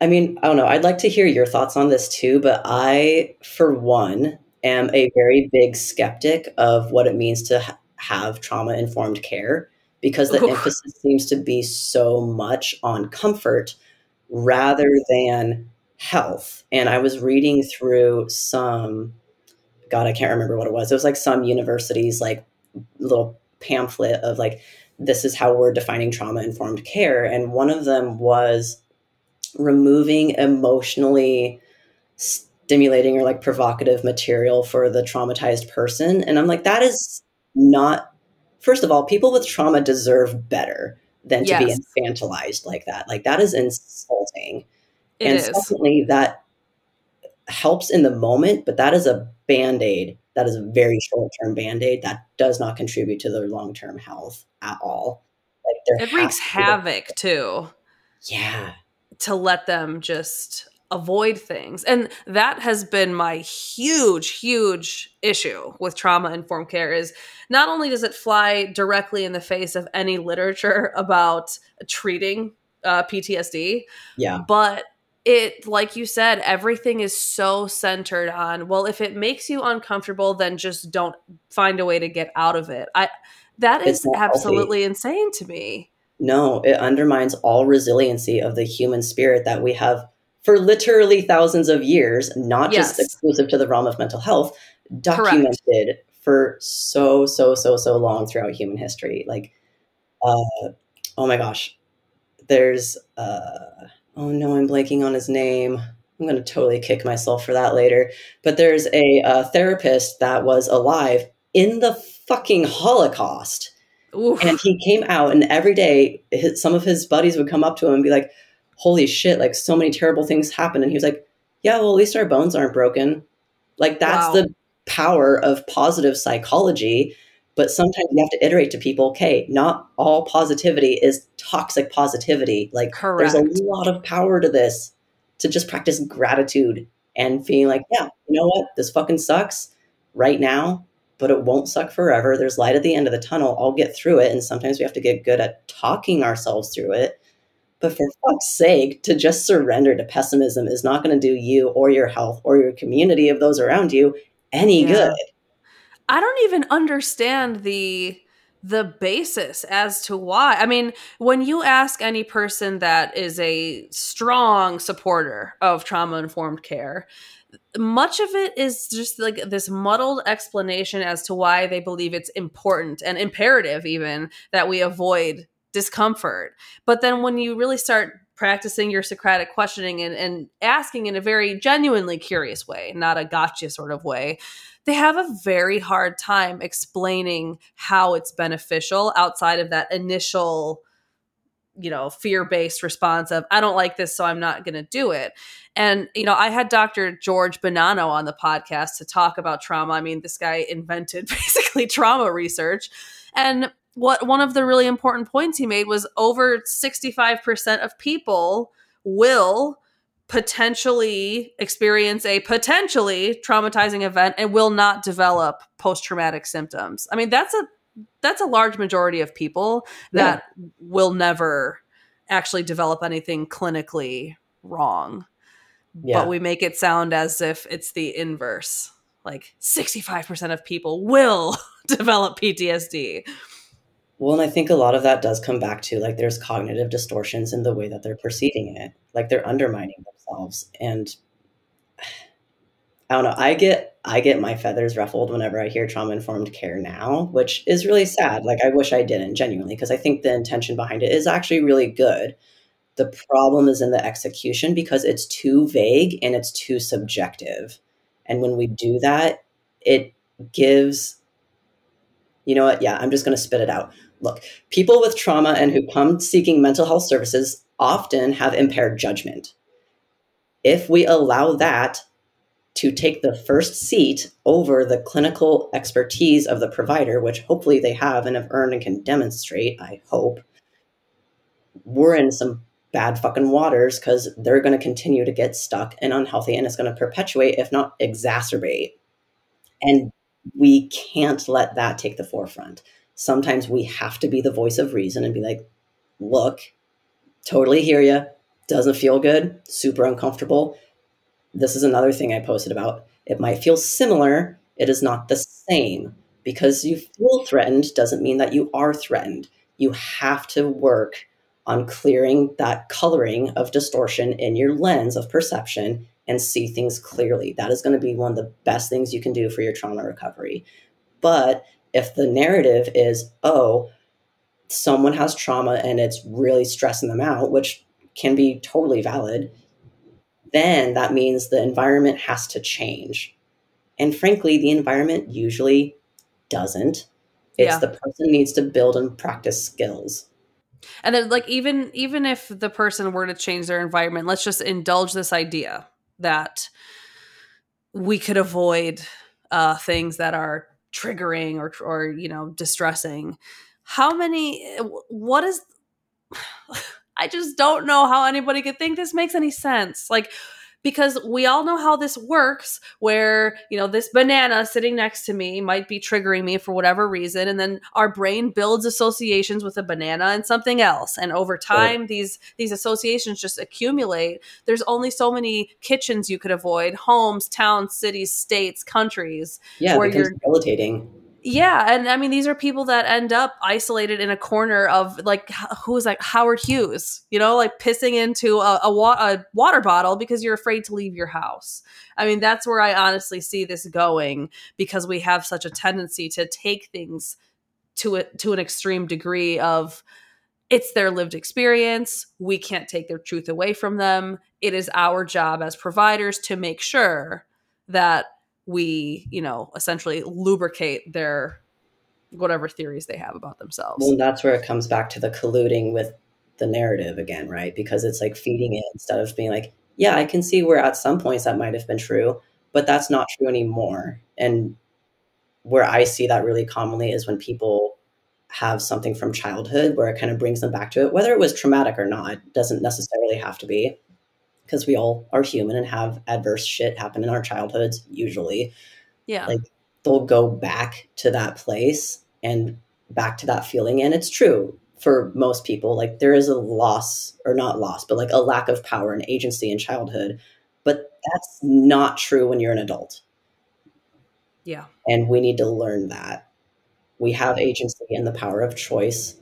I mean, I don't know. I'd like to hear your thoughts on this too, but I, for one, am a very big skeptic of what it means to ha- have trauma informed care because the emphasis seems to be so much on comfort rather than health. And I was reading through some, God, I can't remember what it was. It was like some university's like little pamphlet of like, this is how we're defining trauma informed care. And one of them was removing emotionally stimulating or like provocative material for the traumatized person. And I'm like, that is not, first of all, people with trauma deserve better than to Yes. be infantilized like that. Like, that is insulting. It and is. secondly, that helps in the moment, but that is a band aid. That is a very short term band aid that does not contribute to their long term health at all. Like It wreaks to be havoc too. Yeah. To let them just avoid things. And that has been my huge, huge issue with trauma informed care is not only does it fly directly in the face of any literature about treating uh, PTSD, Yeah. but it like you said everything is so centered on well if it makes you uncomfortable then just don't find a way to get out of it i that healthy. absolutely insane to me No, it undermines all resiliency of the human spirit that we have for literally thousands of years, not just exclusive to the realm of mental health, documented for so, so, so, so long throughout human history. Like, uh, oh my gosh, there's, uh, oh no, I'm blanking on his name. I'm going to totally kick myself for that later. But there's a, uh therapist that was alive in the fucking Holocaust Oof. and he came out and every day his, some of his buddies would come up to him and be like holy shit like so many terrible things happen and he was like yeah well at least our bones aren't broken. Like that's Wow. the power of positive psychology but sometimes you have to iterate to people okay not all positivity is toxic positivity. Like there's a lot of power to this to just practice gratitude and feeling like yeah you know what? This fucking sucks right now but it won't suck forever. There's light at the end of the tunnel. I'll get through it. And sometimes we have to get good at talking ourselves through it. But for fuck's sake, to just surrender to pessimism is not going to do you or your health or your community of those around you any Yeah. good. I don't even understand the the basis as to why. I mean, when you ask any person that is a strong supporter of trauma informed care, much of it is just like this muddled explanation as to why they believe it's important and imperative even that we avoid discomfort. But then when you really start practicing your Socratic questioning and, and asking in a very genuinely curious way, not a gotcha sort of way, they have a very hard time explaining how it's beneficial outside of that initial you know fear-based response of i don't like this so i'm not going to do it and you know i had dr george bonanno on the podcast to talk about trauma i mean this guy invented basically trauma research and what one of the really important points he made was over 65% of people will potentially experience a potentially traumatizing event and will not develop post-traumatic symptoms. I mean, that's a that's a large majority of people that will never actually develop anything clinically wrong. Yeah. But we make it sound as if it's the inverse. Like 65% of people will develop PTSD. Well, and I think a lot of that does come back to like there's cognitive distortions in the way that they're perceiving it. Like they're undermining themselves. And I don't know, I get I get my feathers ruffled whenever I hear trauma informed care now, which is really sad. Like I wish I didn't genuinely, because I think the intention behind it is actually really good. The problem is in the execution because it's too vague and it's too subjective. And when we do that, it gives you know what? Yeah, I'm just going to spit it out. Look, people with trauma and who come seeking mental health services often have impaired judgment. If we allow that to take the first seat over the clinical expertise of the provider, which hopefully they have and have earned and can demonstrate, I hope, we're in some bad fucking waters because they're going to continue to get stuck and unhealthy and it's going to perpetuate, if not exacerbate. And we can't let that take the forefront. Sometimes we have to be the voice of reason and be like, look, totally hear you. Doesn't feel good, super uncomfortable. This is another thing I posted about. It might feel similar, it is not the same. Because you feel threatened doesn't mean that you are threatened. You have to work on clearing that coloring of distortion in your lens of perception and see things clearly. That is going to be one of the best things you can do for your trauma recovery. But if the narrative is, oh, someone has trauma and it's really stressing them out, which can be totally valid, then that means the environment has to change. And frankly, the environment usually doesn't. It's Yeah. the person needs to build and practice skills. And then like even even if the person were to change their environment, let's just indulge this idea that we could avoid uh, things that are triggering or or you know distressing. How many? What is? I just don't know how anybody could think this makes any sense. Like because we all know how this works where you know this banana sitting next to me might be triggering me for whatever reason and then our brain builds associations with a banana and something else. And over time sure. these these associations just accumulate. There's only so many kitchens you could avoid homes towns cities states countries yeah where you're debilitating yeah, and I mean these are people that end up isolated in a corner of like who is like Howard Hughes, you know, like pissing into a, a, wa- a, water bottle because you're afraid to leave your house. I mean that's where I honestly see this going because we have such a tendency to take things to it to an extreme degree of it's their lived experience. We can't take their truth away from them. It is our job as providers to make sure that we, you know, essentially lubricate their whatever theories they have about themselves. Well, that's where it comes back to the colluding with the narrative again, right? Because it's like feeding it instead of being like, yeah, I can see where at some points that might have been true, but that's not true anymore. And where I see that really commonly is when people have something from childhood where it kind of brings them back to it, whether it was traumatic or not, doesn't necessarily have to be because we all are human and have adverse shit happen in our childhoods usually. Yeah. Like they'll go back to that place and back to that feeling and it's true for most people. Like there is a loss or not loss but like a lack of power and agency in childhood but that's not true when you're an adult. Yeah. And we need to learn that. We have agency and the power of choice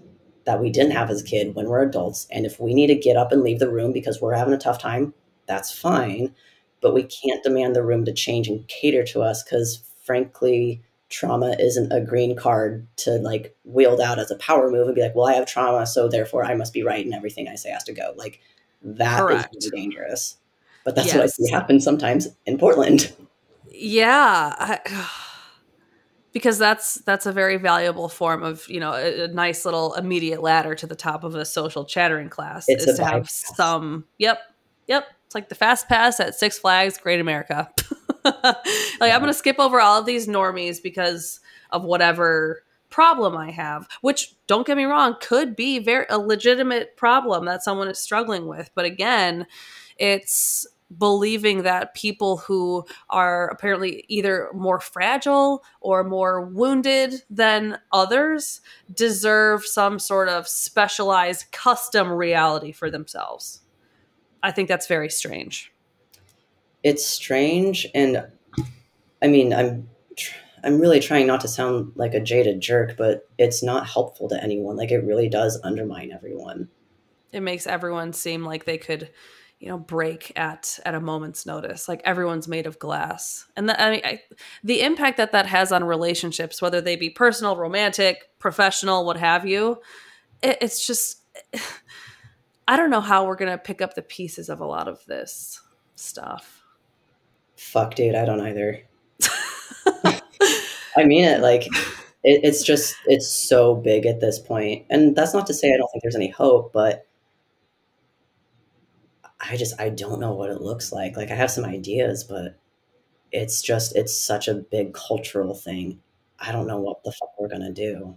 that we didn't have as a kid when we're adults. And if we need to get up and leave the room because we're having a tough time, that's fine. But we can't demand the room to change and cater to us because, frankly, trauma isn't a green card to like wield out as a power move and be like, well, I have trauma, so therefore I must be right and everything I say has to go. Like that Correct. is really dangerous. But that's yes. what I see happen sometimes in Portland. Yeah. I, because that's that's a very valuable form of you know a, a, nice little immediate ladder to the top of a social chattering class it's is to have pass. some yep yep it's like the fast pass at six flags great america like yeah. i'm gonna skip over all of these normies because of whatever problem i have which don't get me wrong could be very a legitimate problem that someone is struggling with but again it's believing that people who are apparently either more fragile or more wounded than others deserve some sort of specialized custom reality for themselves. I think that's very strange. It's strange and I mean, I'm I'm really trying not to sound like a jaded jerk, but it's not helpful to anyone. Like it really does undermine everyone. It makes everyone seem like they could you know break at at a moment's notice. Like everyone's made of glass. And the, I mean, I, the impact that that has on relationships whether they be personal romantic professional what have you it, it's just i don't know how we're gonna pick up the pieces of a lot of this stuff. Fuck dude i don't either. I mean it like it, it's just it's so big at this point. And that's not to say i don't think there's any hope but I just I don't know what it looks like. Like I have some ideas, but it's just it's such a big cultural thing. I don't know what the fuck we're gonna do.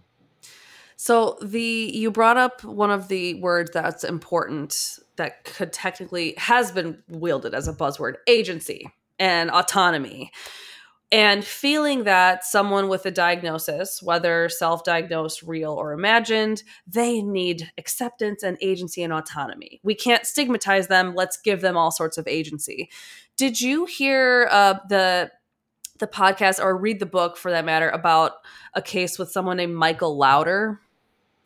So the you brought up one of the words that's important that could technically has been wielded as a buzzword, agency and autonomy and feeling that someone with a diagnosis, whether self diagnosed, real, or imagined, they need acceptance and agency and autonomy. We can't stigmatize them. Let's give them all sorts of agency. Did you hear uh, the the podcast or read the book for that matter about a case with someone named Michael Laudor?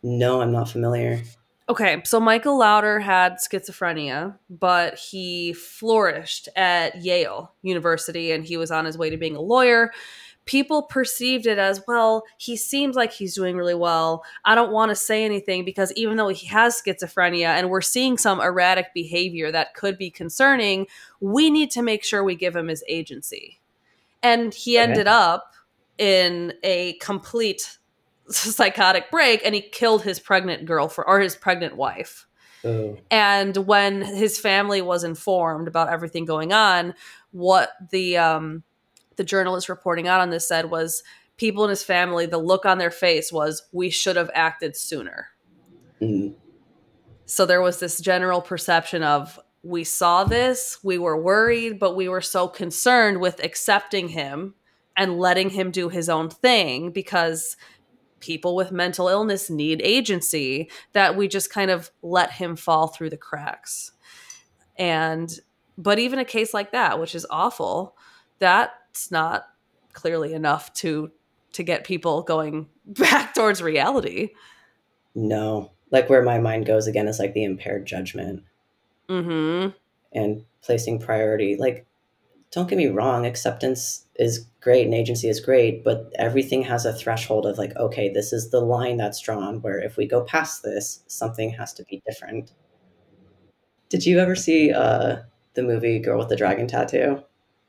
No, I'm not familiar. Okay, so Michael Laudor had schizophrenia, but he flourished at Yale University and he was on his way to being a lawyer. People perceived it as, well, he seems like he's doing really well. I don't want to say anything because even though he has schizophrenia and we're seeing some erratic behavior that could be concerning, we need to make sure we give him his agency. And he okay. ended up in a complete psychotic break and he killed his pregnant girlfriend or his pregnant wife. Ooh. And when his family was informed about everything going on, what the um, the journalist reporting out on this said was people in his family, the look on their face was, "We should have acted sooner." Mm. So there was this general perception of we saw this, we were worried, but we were so concerned with accepting him and letting him do his own thing because people with mental illness need agency that we just kind of let him fall through the cracks. And but even a case like that, which is awful, that's not clearly enough to to get people going back towards reality. No. Like where my mind goes again is like the impaired judgment Mhm. and placing priority. Like don't get me wrong, acceptance is great and agency is great, but everything has a threshold of like, okay, this is the line that's drawn where if we go past this, something has to be different. Did you ever see uh, the movie Girl with the Dragon Tattoo?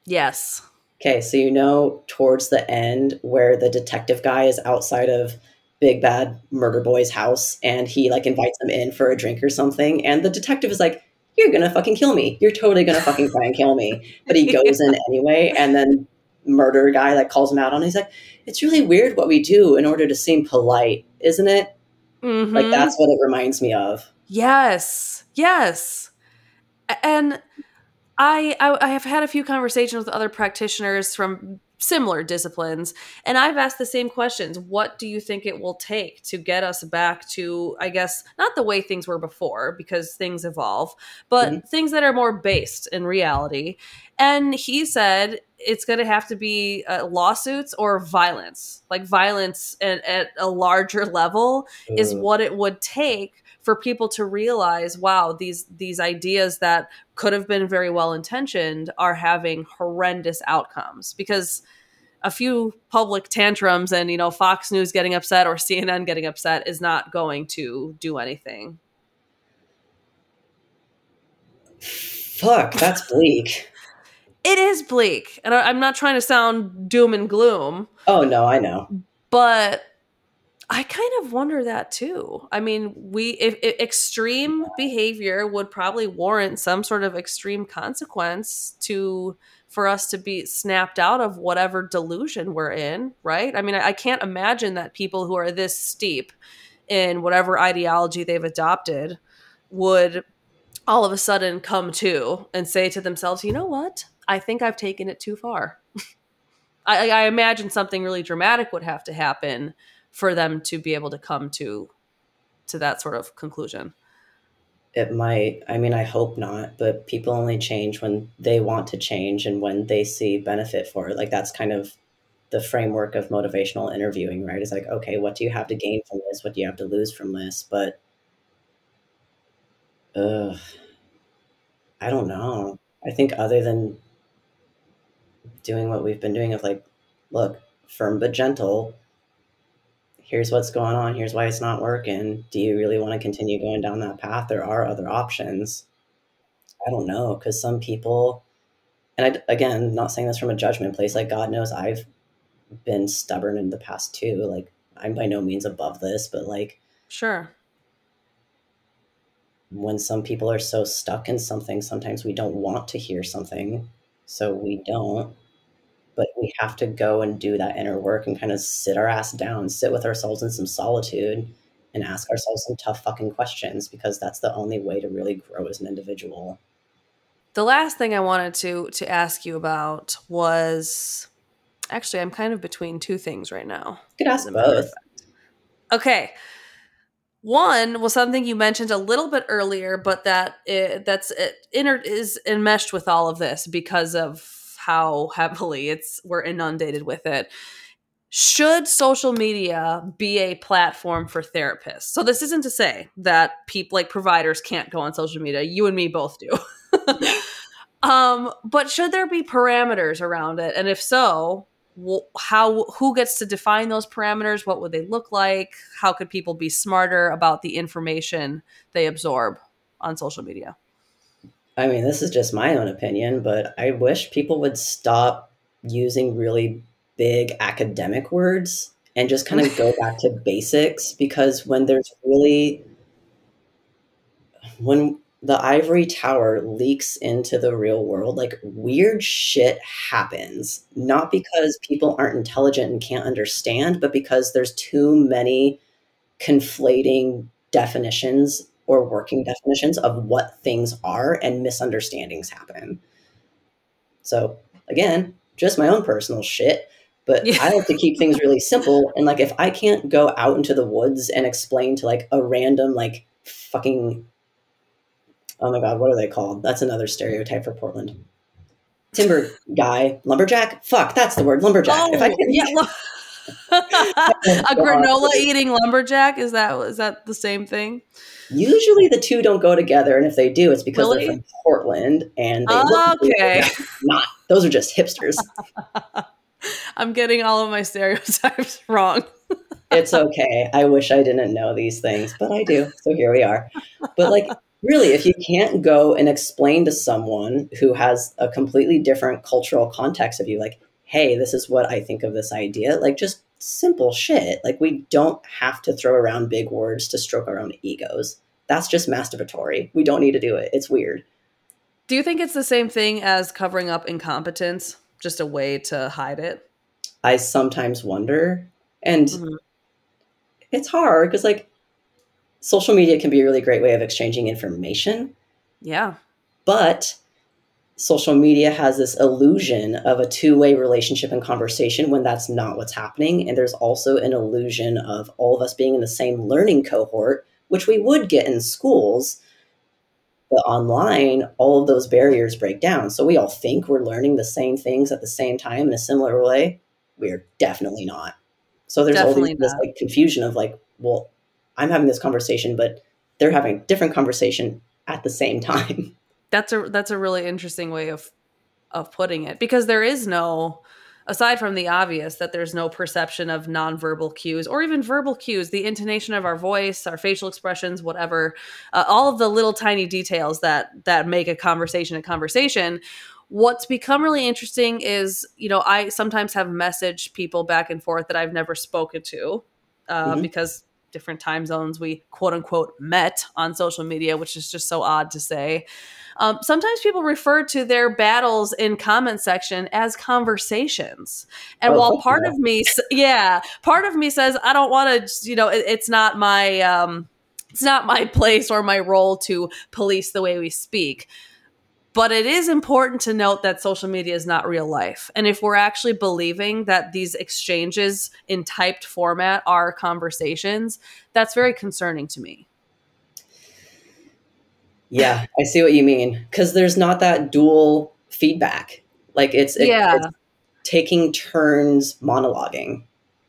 Yes. Okay, so you know towards the end where the detective guy is outside of Big Bad Murder Boy's house and he like invites him in for a drink or something, and the detective is like, You're gonna fucking kill me. You're totally gonna fucking try and kill me. But he goes in anyway, and then murder guy like calls him out on he's like, It's really weird what we do in order to seem polite, isn't it? Mhm. Like that's what it reminds me of. Yes. Yes. And I, I I have had a few conversations with other practitioners from similar disciplines and I've asked the same questions. What do you think it will take to get us back to I guess not the way things were before because things evolve, but things that are more based in reality. And he said it's going to have to be uh, lawsuits or violence. Like violence at, at a larger level is what it would take for people to realize wow these these ideas that could have been very well intentioned are having horrendous outcomes because a few public tantrums and you know Fox News getting upset or CNN getting upset is not going to do anything. Fuck, that's bleak. It is bleak, and I, I'm not trying to sound doom and gloom, Oh no, I know. but I kind of wonder that too. I mean, we if, if extreme behavior would probably warrant some sort of extreme consequence to for us to be snapped out of whatever delusion we're in, right? I mean, I, I can't imagine that people who are this steep in whatever ideology they've adopted would all of a sudden come to and say to themselves, "You know what? I think I've taken it too far." I, I imagine something really dramatic would have to happen for them to be able to come to to that sort of conclusion. It might. I mean, I hope not, but people only change when they want to change and when they see benefit for it. Like, that's kind of the framework of motivational interviewing, right? It's like, okay, what do you have to gain from this? What do you have to lose from this? But, ugh, I don't know. I think other than doing what we've been doing, of like, look, firm but gentle, here's what's going on. Here's why it's not working. Do you really want to continue going down that path? There are other options. I don't know because some people and I, again not saying this from a judgment place like god knows i've been stubborn in the past too. Like i'm by no means above this but like Sure. when some people are so stuck in something sometimes we don't want to hear something so we don't but we have to go and do that inner work and kind of sit our ass down sit with ourselves in some solitude and ask ourselves some tough fucking questions because that's the only way to really grow as an individual The last thing I wanted to to ask you about was actually I'm kind of between two things right now. you could ask as a matter of both Okay. One was something you mentioned a little bit earlier, but that it, that's it, inter, is enmeshed with all of this because of how heavily it's we're inundated with it. Should social media be a platform for therapists? So this isn't to say that people like providers can't go on social media. You and me both do. um, but should there be parameters around it? And if so, how who gets to define those parameters what would they look like how could people be smarter about the information they absorb on social media i mean this is just my own opinion but i wish people would stop using really big academic words and just kind of go back to basics because when there's really when the ivory tower leaks into the real world like weird shit happens. Not because people aren't intelligent and can't understand but because there's too many conflating definitions or working definitions of what things are and misunderstandings happen so again just my own personal shit but yeah. I like to keep things really simple. And like, if I can't go out into the woods and explain to like a random, like fucking, oh my God, what are they called? That's another stereotype for Portland. Timber guy, lumberjack. Fuck, that's the word, lumberjack. Oh, if I oh, can, yeah. a granola eating lumberjack is that is that the same thing? Usually the two don't go together, and if they do, it's because really? they're from Portland and they oh, okay. Not those are just hipsters. I'm getting all of my stereotypes wrong. it's okay. I wish I didn't know these things, but I do. So here we are. But like really, if you can't go and explain to someone who has a completely different cultural context of you like, "Hey, this is what I think of this idea." Like just simple shit. Like we don't have to throw around big words to stroke our own egos. That's just masturbatory. We don't need to do it. It's weird. Do you think it's the same thing as covering up incompetence? just a way to hide it? I sometimes wonder. And mm-hmm. it's hard because, like, social media can be a really great way of exchanging information. Yeah. But social media has this illusion of a two way relationship and conversation when that's not what's happening. And there's also an illusion of all of us being in the same learning cohort, which we would get in schools but online, all of those barriers break down. So we all think we're learning the same things at the same time in a similar way. We're definitely not. So there's definitely all these, this like confusion of like, well, I'm having this conversation, but they're having a different conversation at the same time. That's a that's a really interesting way of of putting it because there is no aside from the obvious that there's no perception of nonverbal cues or even verbal cues, the intonation of our voice, our facial expressions, whatever, uh, all of the little tiny details that that make a conversation a conversation. What's become really interesting is, you know, I sometimes have messaged people back and forth that I've never spoken to uh, mm-hmm. because different time zones we quote unquote met on social media, which is just so odd to say. Um, sometimes people refer to their battles in comment section as conversations. And oh, while part of me, yeah, part of me says, I don't want to, you know, it, it's not my, um, it's not my place or my role to police the way we speak. But it is important to note that social media is not real life. And if we're actually believing that these exchanges in typed format are conversations, that's very concerning to me. Yeah, I see what you mean. Because there's not that dual feedback. Like it's, it, yeah. It's taking turns monologuing.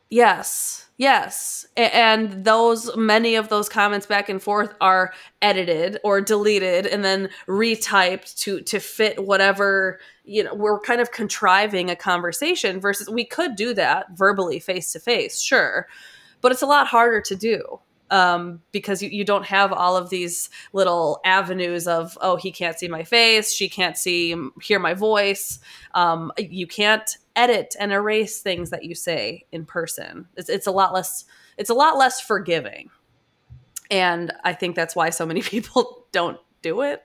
Yes. Yes. And those, many of those comments back and forth are edited or deleted and then retyped to, to fit whatever, you know, we're kind of contriving a conversation versus we could do that verbally face to face, sure. But it's a lot harder to do um, because you, you don't have all of these little avenues of oh he can't see my face she can't see hear my voice um, you can't edit and erase things that you say in person. It's, it's a lot less it's a lot less forgiving. And i think that's why so many people don't do it.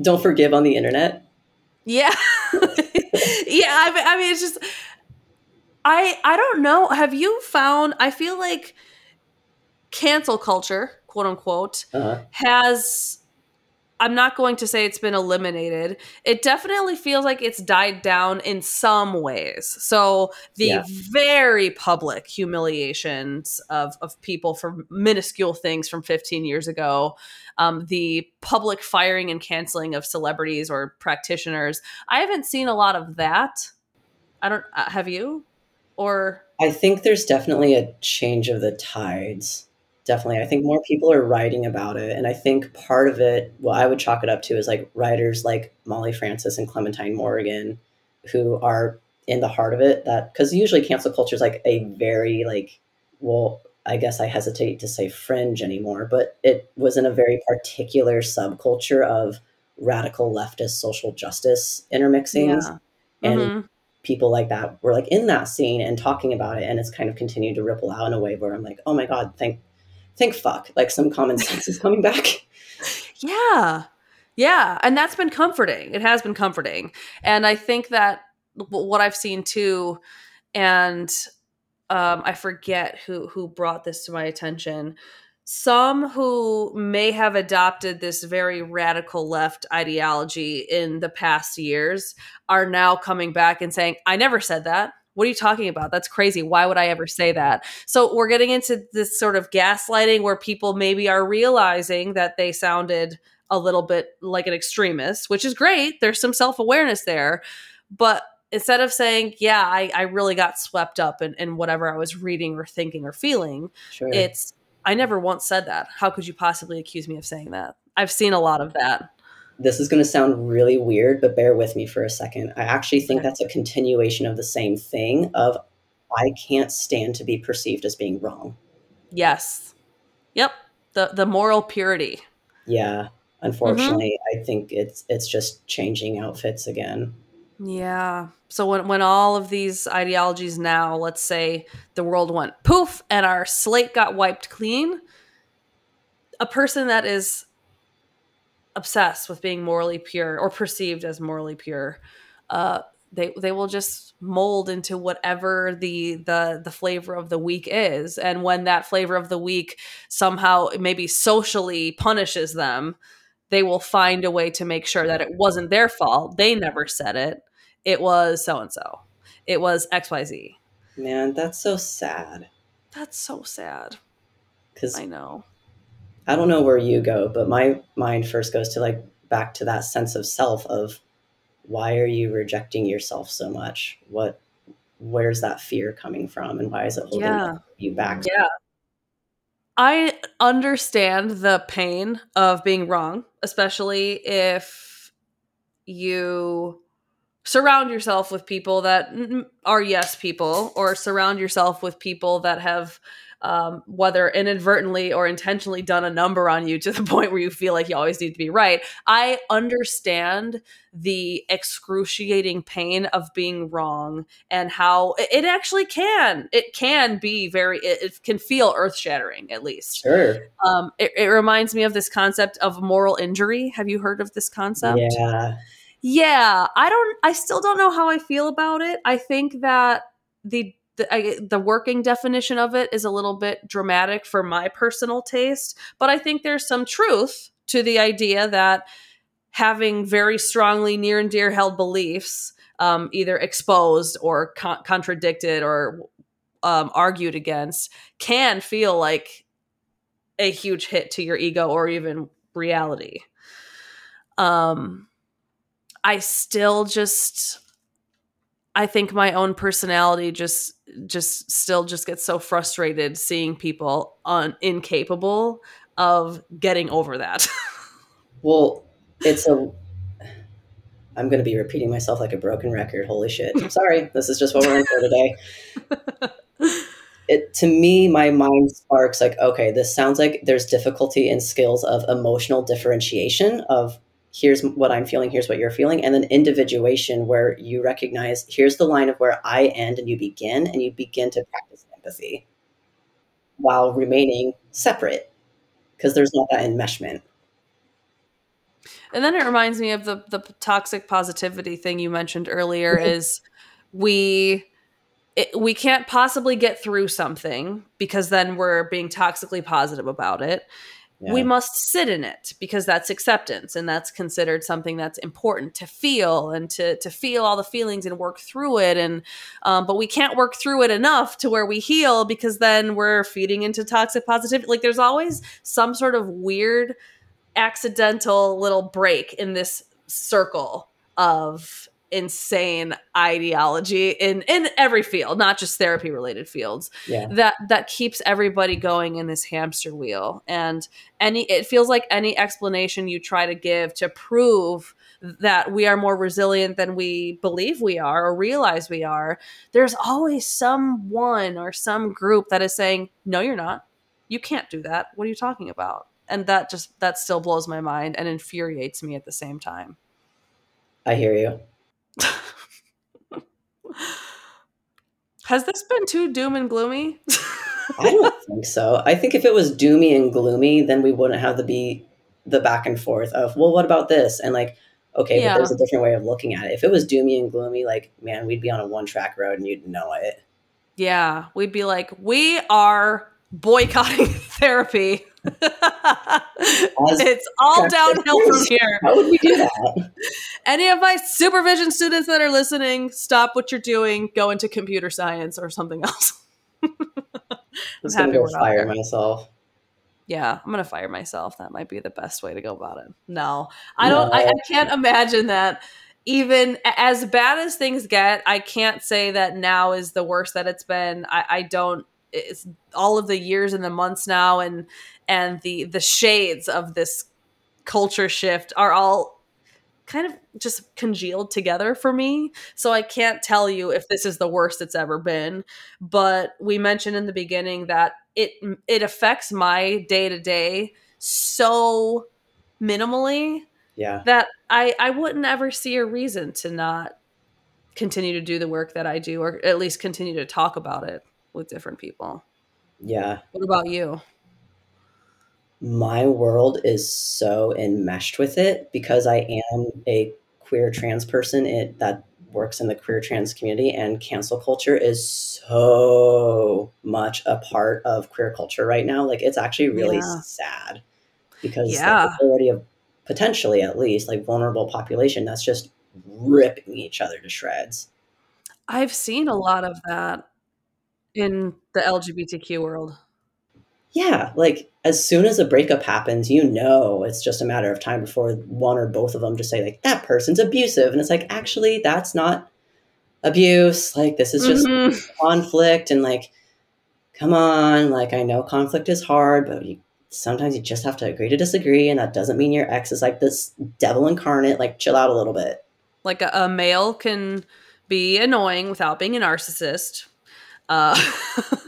Don't forgive on the internet? Yeah. Yeah I mean, I mean it's just i i don't know. Have you found i feel like cancel culture, quote unquote, uh-huh. has I'm not going to say it's been eliminated. It definitely feels like it's died down in some ways. So the yeah. very public humiliations of, of people for minuscule things from 15 years ago, um, the public firing and canceling of celebrities or practitioners, I haven't seen a lot of that. I don't. Uh, have you? Or I think there's definitely a change of the tides definitely. I think more people are writing about it. And I think part of it, what I would chalk it up to is like writers like Molly Francis and Clementine Morgan who are in the heart of it. That because usually cancel culture is like a very like, well, I guess I hesitate to say fringe anymore, but it was in a very particular subculture of radical leftist social justice intermixings. Yeah. And mm-hmm. people like that were like in that scene and talking about it and it's kind of continued to ripple out in a way where i'm like oh my god thank thank fuck like some common sense is coming back. Yeah. Yeah and that's been comforting. It has been comforting. And i think that what i've seen too and um, i forget who who brought this to my attention. Some who may have adopted this very radical left ideology in the past years are now coming back and saying, I never said that. What are you talking about? That's crazy. Why would I ever say that? So we're getting into this sort of gaslighting where people maybe are realizing that they sounded a little bit like an extremist, which is great. There's some self awareness there. But instead of saying, yeah, I, I really got swept up in, in whatever I was reading or thinking or feeling, sure. it's I never once said that. How could you possibly accuse me of saying that? I've seen a lot of that. This is going to sound really weird, but bear with me for a second. I actually think that's a continuation of the same thing of I can't stand to be perceived as being wrong. Yes. Yep. The the moral purity. Yeah. Unfortunately, mm-hmm. I think it's it's just changing outfits again. Yeah. So when when all of these ideologies now, let's say the world went poof and our slate got wiped clean, a person that is obsessed with being morally pure or perceived as morally pure, uh, they they will just mold into whatever the the the flavor of the week is, and when that flavor of the week somehow maybe socially punishes them, they will find a way to make sure that it wasn't their fault. They never said it it was so and so. It was XYZ. Man, that's so sad. That's so sad. Cuz I know. I don't know where you go, but my mind first goes to like back to that sense of self of why are you rejecting yourself so much? What where's that fear coming from and why is it holding yeah. you back? Yeah. I understand the pain of being wrong, especially if you surround yourself with people that are yes people or surround yourself with people that have um, whether inadvertently or intentionally done a number on you to the point where you feel like you always need to be right. I understand the excruciating pain of being wrong and how it actually can. It can be very, it, it can feel earth shattering, at least. Sure. Um, it, it reminds me of this concept of moral injury. Have you heard of this concept? Yeah. Yeah, I don't. I still don't know how I feel about it. I think that the the, I, the working definition of it is a little bit dramatic for my personal taste, but I think there's some truth to the idea that having very strongly near and dear held beliefs, um, either exposed or con- contradicted or um, argued against, can feel like a huge hit to your ego or even reality. Um, I still just I think my own personality just just still just gets so frustrated seeing people un- incapable of getting over that. well, it's a I'm going to be repeating myself like a broken record. Holy shit. I'm sorry. This is just what we're in for today. it to me my mind sparks like okay, this sounds like there's difficulty in skills of emotional differentiation of here's what I'm feeling, here's what you're feeling, and then individuation where you recognize here's the line of where I end and you begin, and you begin to practice empathy while remaining separate because there's not that enmeshment. And then it reminds me of the the toxic positivity thing you mentioned earlier mm-hmm. is we it, we can't possibly get through something because then we're being toxically positive about it we must sit in it because that's acceptance and that's considered something that's important to feel and to to feel all the feelings and work through it. And um, but we can't work through it enough to where we heal because then we're feeding into toxic positivity. Like there's always some sort of weird accidental little break in this circle of insane ideology in in every field not just therapy related fields yeah. that that keeps everybody going in this hamster wheel. And any it feels like any explanation you try to give to prove that we are more resilient than we believe we are or realize we are there's always someone or some group that is saying no you're not. You can't do that. What are you talking about? And that just that still blows my mind and infuriates me at the same time. I hear you Has this been too doom and gloomy? I don't think so. I think if it was doomy and gloomy, then we wouldn't have to be the back and forth of, well, what about this? And like, okay, Yeah. but there's a different way of looking at it. If it was doomy and gloomy, like, man, we'd be on a one track road and you'd know it. yeah, we'd be like, we are boycotting therapy. It's all downhill from here. How would we do that? Any of my supervision students that are listening, stop what you're doing, go into computer science or something else. I'm just happy go fire myself. Yeah, I'm gonna fire myself. That might be the best way to go about it. No, I don't. I, I can't imagine that. Even as bad as things get, I can't say that now is the worst that it's been. I, I don't. It's all of the years and the months now, and and the the shades of this culture shift are all kind of just congealed together for me. So I can't tell you if this is the worst it's ever been. But we mentioned in the beginning that it it affects my day to day so minimally Yeah. that I I wouldn't ever see a reason to not continue to do the work that I do or at least continue to talk about it with different people. Yeah. What about you? My world is so enmeshed with it because I am a queer trans person it, that works in the queer trans community, and cancel culture is so much a part of queer culture right now. Like, it's actually really Yeah. sad because Yeah. there's already a potentially, at least, like vulnerable population that's just ripping each other to shreds. I've seen a lot of that in the LGBTQ world. Yeah, like as soon as a breakup happens, you know it's just a matter of time before one or both of them just say like that person's abusive, and it's like actually that's not abuse. Like this is just Mhm. conflict, and like come on, like I know conflict is hard, but you, sometimes you just have to agree to disagree, and that doesn't mean your ex is like this devil incarnate. Like chill out a little bit. Like a, a male can be annoying without being a narcissist. Uh,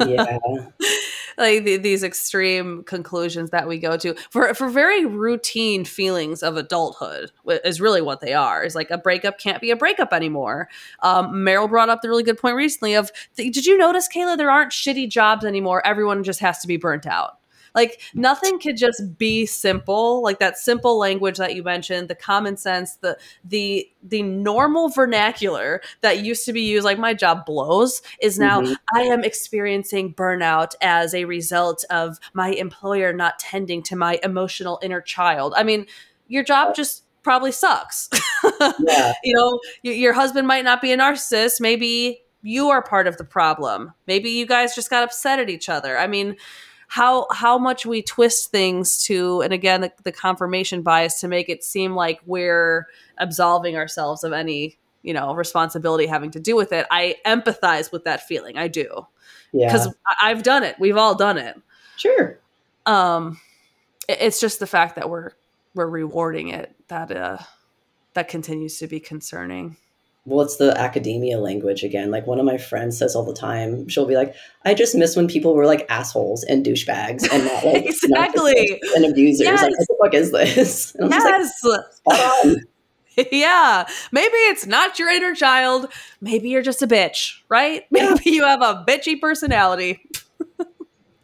Yeah, like the, these extreme conclusions that we go to for for very routine feelings of adulthood is really what they are. Is like a breakup can't be a breakup anymore. Um, Meryl brought up the really good point recently of did you notice, Kayla? There aren't shitty jobs anymore. Everyone just has to be burnt out. Like nothing could just be simple. Like that simple language that you mentioned, the common sense, the the the normal vernacular that used to be used, like my job blows, is now Mhm. I am experiencing burnout as a result of my employer not tending to my emotional inner child. I mean, your job just probably sucks. yeah, you know, your husband might not be a narcissist. Maybe you are part of the problem. Maybe you guys just got upset at each other. I mean, how how much we twist things to, and again, the, the confirmation bias to make it seem like we're absolving ourselves of any you know responsibility having to do with it. I empathize with that feeling. I do yeah, because I've done it. We've all done it. sure. Um, it's just the fact that we're we're rewarding it that uh that continues to be concerning. Well, it's the academia language again. Like one of my friends says all the time, she'll be like, "I just miss when people were like assholes and douchebags and not like Exactly. and abusers. Like, what the fuck is this?" And I'm just like, Yes. Yeah. Maybe it's not your inner child. Maybe you're just a bitch, right? Yeah. Maybe you have a bitchy personality.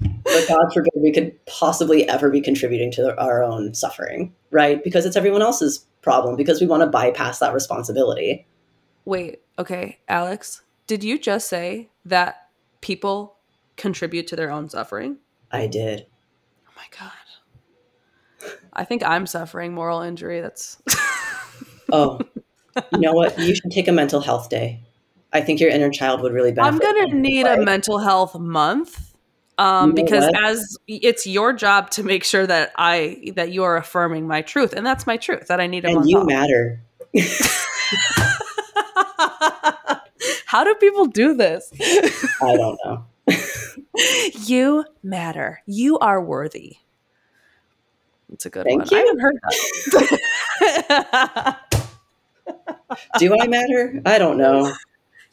But God forbid we could possibly ever be contributing to our own suffering, right? Because it's everyone else's problem. Because we want to bypass that responsibility. Wait, okay, Alex, did you just say that people contribute to their own suffering? I did. Oh my god. I think I'm suffering moral injury. That's Oh, you know what? You should take a mental health day. I think your inner child would really benefit. I'm gonna from it, need a mental health month. Um, You know because what? as it's your job to make sure that I that you are affirming my truth, and that's my truth that I need a month. and month you off. matter. How do people do this? I don't know. you matter. You are worthy. It's a good Thank one. you. I haven't heard that. Do I matter? I don't know.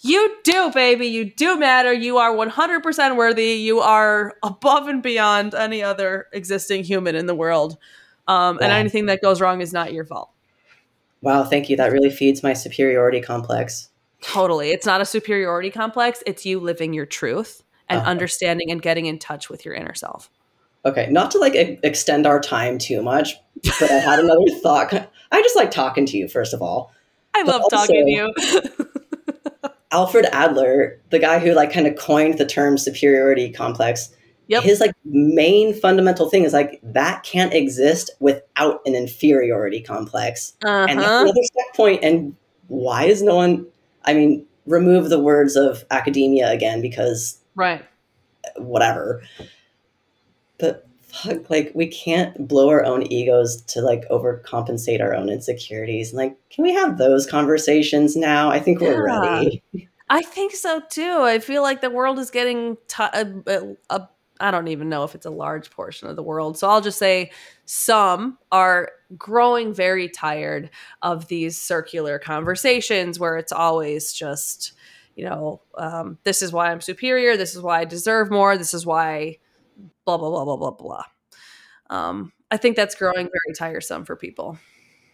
you do, baby. You do matter. You are 100% worthy. You are above and beyond any other existing human in the world. Um, And anything that goes wrong is not your fault. Wow, thank you. That really feeds my superiority complex. Totally. It's not a superiority complex. It's you living your truth and Uh-huh. understanding and getting in touch with your inner self. Okay, not to like e- extend our time too much, but I had another thought. I just like talking to you, first of all. I But love talking to you. Alfred Adler, the guy who like kind of coined the term superiority complex, Yep. his like main fundamental thing is like that can't exist without an inferiority complex. And that's Uh-huh. another step point. And why is no one I mean, remove the words of academia again because Right. whatever. But fuck, like we can't blow our own egos to like overcompensate our own insecurities. Like, can we have those conversations now? I think we're Yeah. ready. I think so too. I feel like the world is getting ti a, a, a I don't even know if it's a large portion of the world. So I'll just say some are growing very tired of these circular conversations where it's always just, you know, um, this is why I'm superior. This is why I deserve more. This is why blah, blah, blah, blah, blah, blah. Um, I think that's growing very tiresome for people.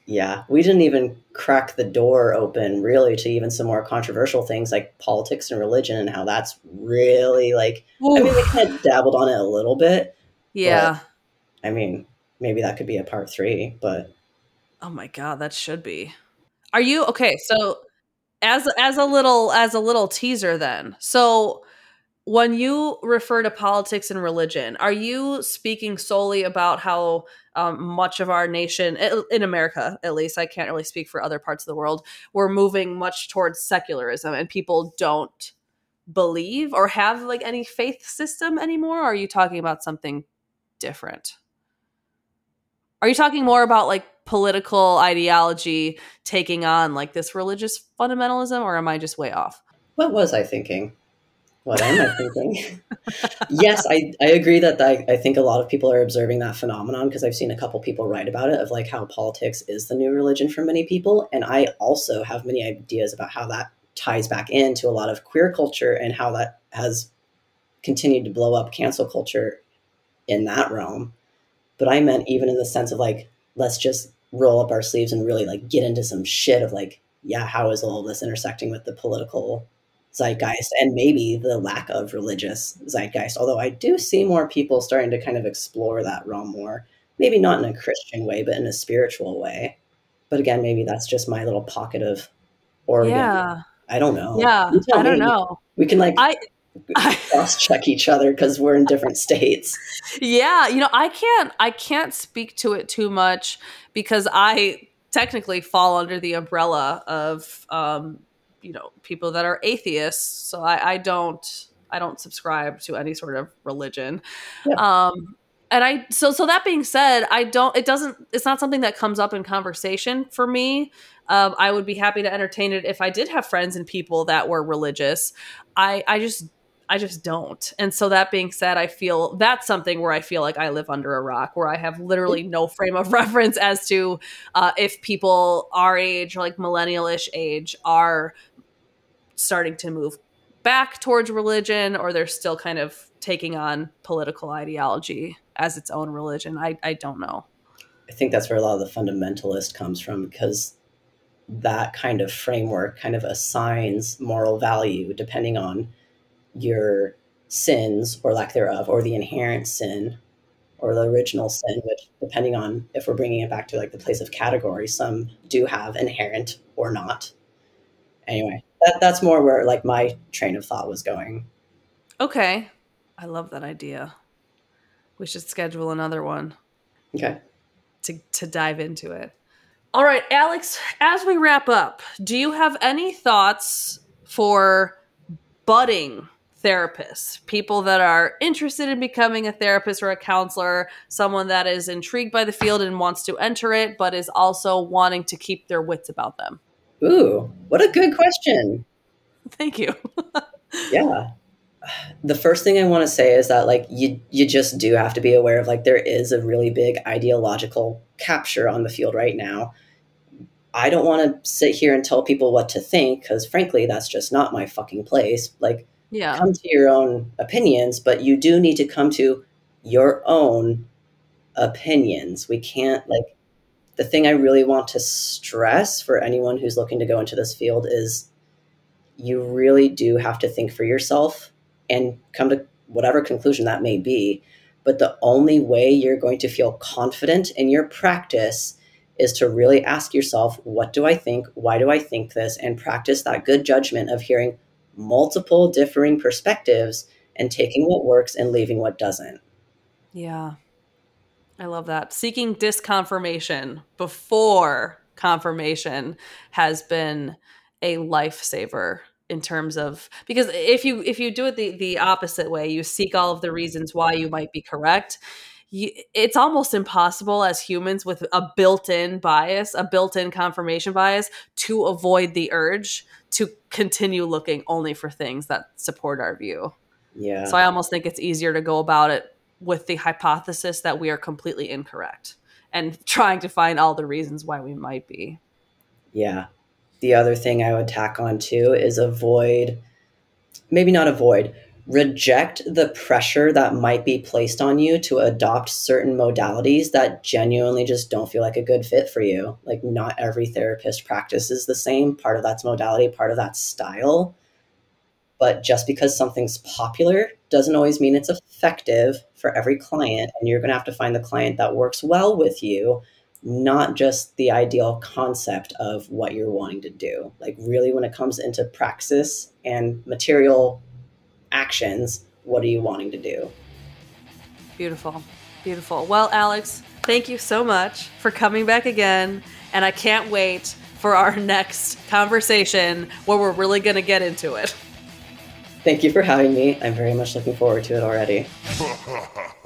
Yeah, we didn't even crack the door open really to even some more controversial things like politics and religion and how that's really like I mean we kind of dabbled on it a little bit. yeah. I mean, maybe that could be a part 3, but Oh my god, that should be. Are you okay? So as as a little as a little teaser then. So when you refer to politics and religion, are you speaking solely about how um, much of our nation, in America at least, I can't really speak for other parts of the world, we're moving much towards secularism and people don't believe or have like any faith system anymore? Or are you talking about something different? Are you talking more about like political ideology taking on like this religious fundamentalism, or am I just way off? what was I thinking? What am I thinking? yes, I, I agree that I, I think a lot of people are observing that phenomenon because I've seen a couple people write about it of like how politics is the new religion for many people. And I also have many ideas about how that ties back into a lot of queer culture and how that has continued to blow up cancel culture in that realm. But I meant even in the sense of like, let's just roll up our sleeves and really like get into some shit of like, yeah, how is all this intersecting with the political zeitgeist and maybe the lack of religious zeitgeist. Although I do see more people starting to kind of explore that realm more. Maybe not in a Christian way, but in a spiritual way. But again, maybe that's just my little pocket of Oregon. Yeah, I don't know. yeah. I don't know. We can like I, cross check each other because we're in different states. yeah, you know, I can't I can't speak to it too much because I technically fall under the umbrella of um, you know, people that are atheists. So I, I don't I don't subscribe to any sort of religion. Yeah. Um and I so so that being said, I don't it doesn't it's not something that comes up in conversation for me. Um, I would be happy to entertain it if I did have friends and people that were religious. I I just I just don't. And so that being said, I feel that's something where I feel like I live under a rock, where I have literally no frame of reference as to uh, if people our age, like millennial-ish age, are starting to move back towards religion, or they're still kind of taking on political ideology as its own religion. I I don't know. I think that's where a lot of the fundamentalist comes from because that kind of framework kind of assigns moral value depending on your sins or lack thereof, or the inherent sin or the original sin, which, depending on if we're bringing it back to like the place of category, some do have inherent or not. Anyway, that, that's more where like my train of thought was going. Okay, I love that idea. We should schedule another one. Okay. to to dive into it. All right, Alex, as we wrap up, do you have any thoughts for budding therapists, people that are interested in becoming a therapist or a counselor, someone that is intrigued by the field and wants to enter it but is also wanting to keep their wits about them? Ooh, what a good question. Thank you. yeah the first thing i want to say is that like you you just do have to be aware of like there is a really big ideological capture on the field right now i don't want to sit here and tell people what to think because frankly that's just not my fucking place like Yeah. come to your own opinions but you do need to come to your own opinions we can't like the thing i really want to stress for anyone who's looking to go into this field is you really do have to think for yourself and come to whatever conclusion that may be. But the only way you're going to feel confident in your practice is to really ask yourself, what do I think? Why do I think this? And practice that good judgment of hearing multiple differing perspectives and taking what works and leaving what doesn't. Yeah. I love that. Seeking disconfirmation before confirmation has been a lifesaver in terms of because if you if you do it the the opposite way you seek all of the reasons why you might be correct you, it's almost impossible as humans with a built-in bias a built-in confirmation bias to avoid the urge to continue looking only for things that support our view yeah so i almost think it's easier to go about it with the hypothesis that we are completely incorrect and trying to find all the reasons why we might be. Yeah. The other thing I would tack on too is avoid, maybe not avoid, reject the pressure that might be placed on you to adopt certain modalities that genuinely just don't feel like a good fit for you. Like, not every therapist practice is the same. Part of that's modality, part of that's style. But just because something's popular doesn't always mean it's effective for every client. And you're going to have to find the client that works well with you, not just the ideal concept of what you're wanting to do. Like, really, when it comes into praxis and material actions, what are you wanting to do? Beautiful. Beautiful. Well, Alex, thank you so much for coming back again. And I can't wait for our next conversation where we're really going to get into it. Thank you for having me. I'm very much looking forward to it already.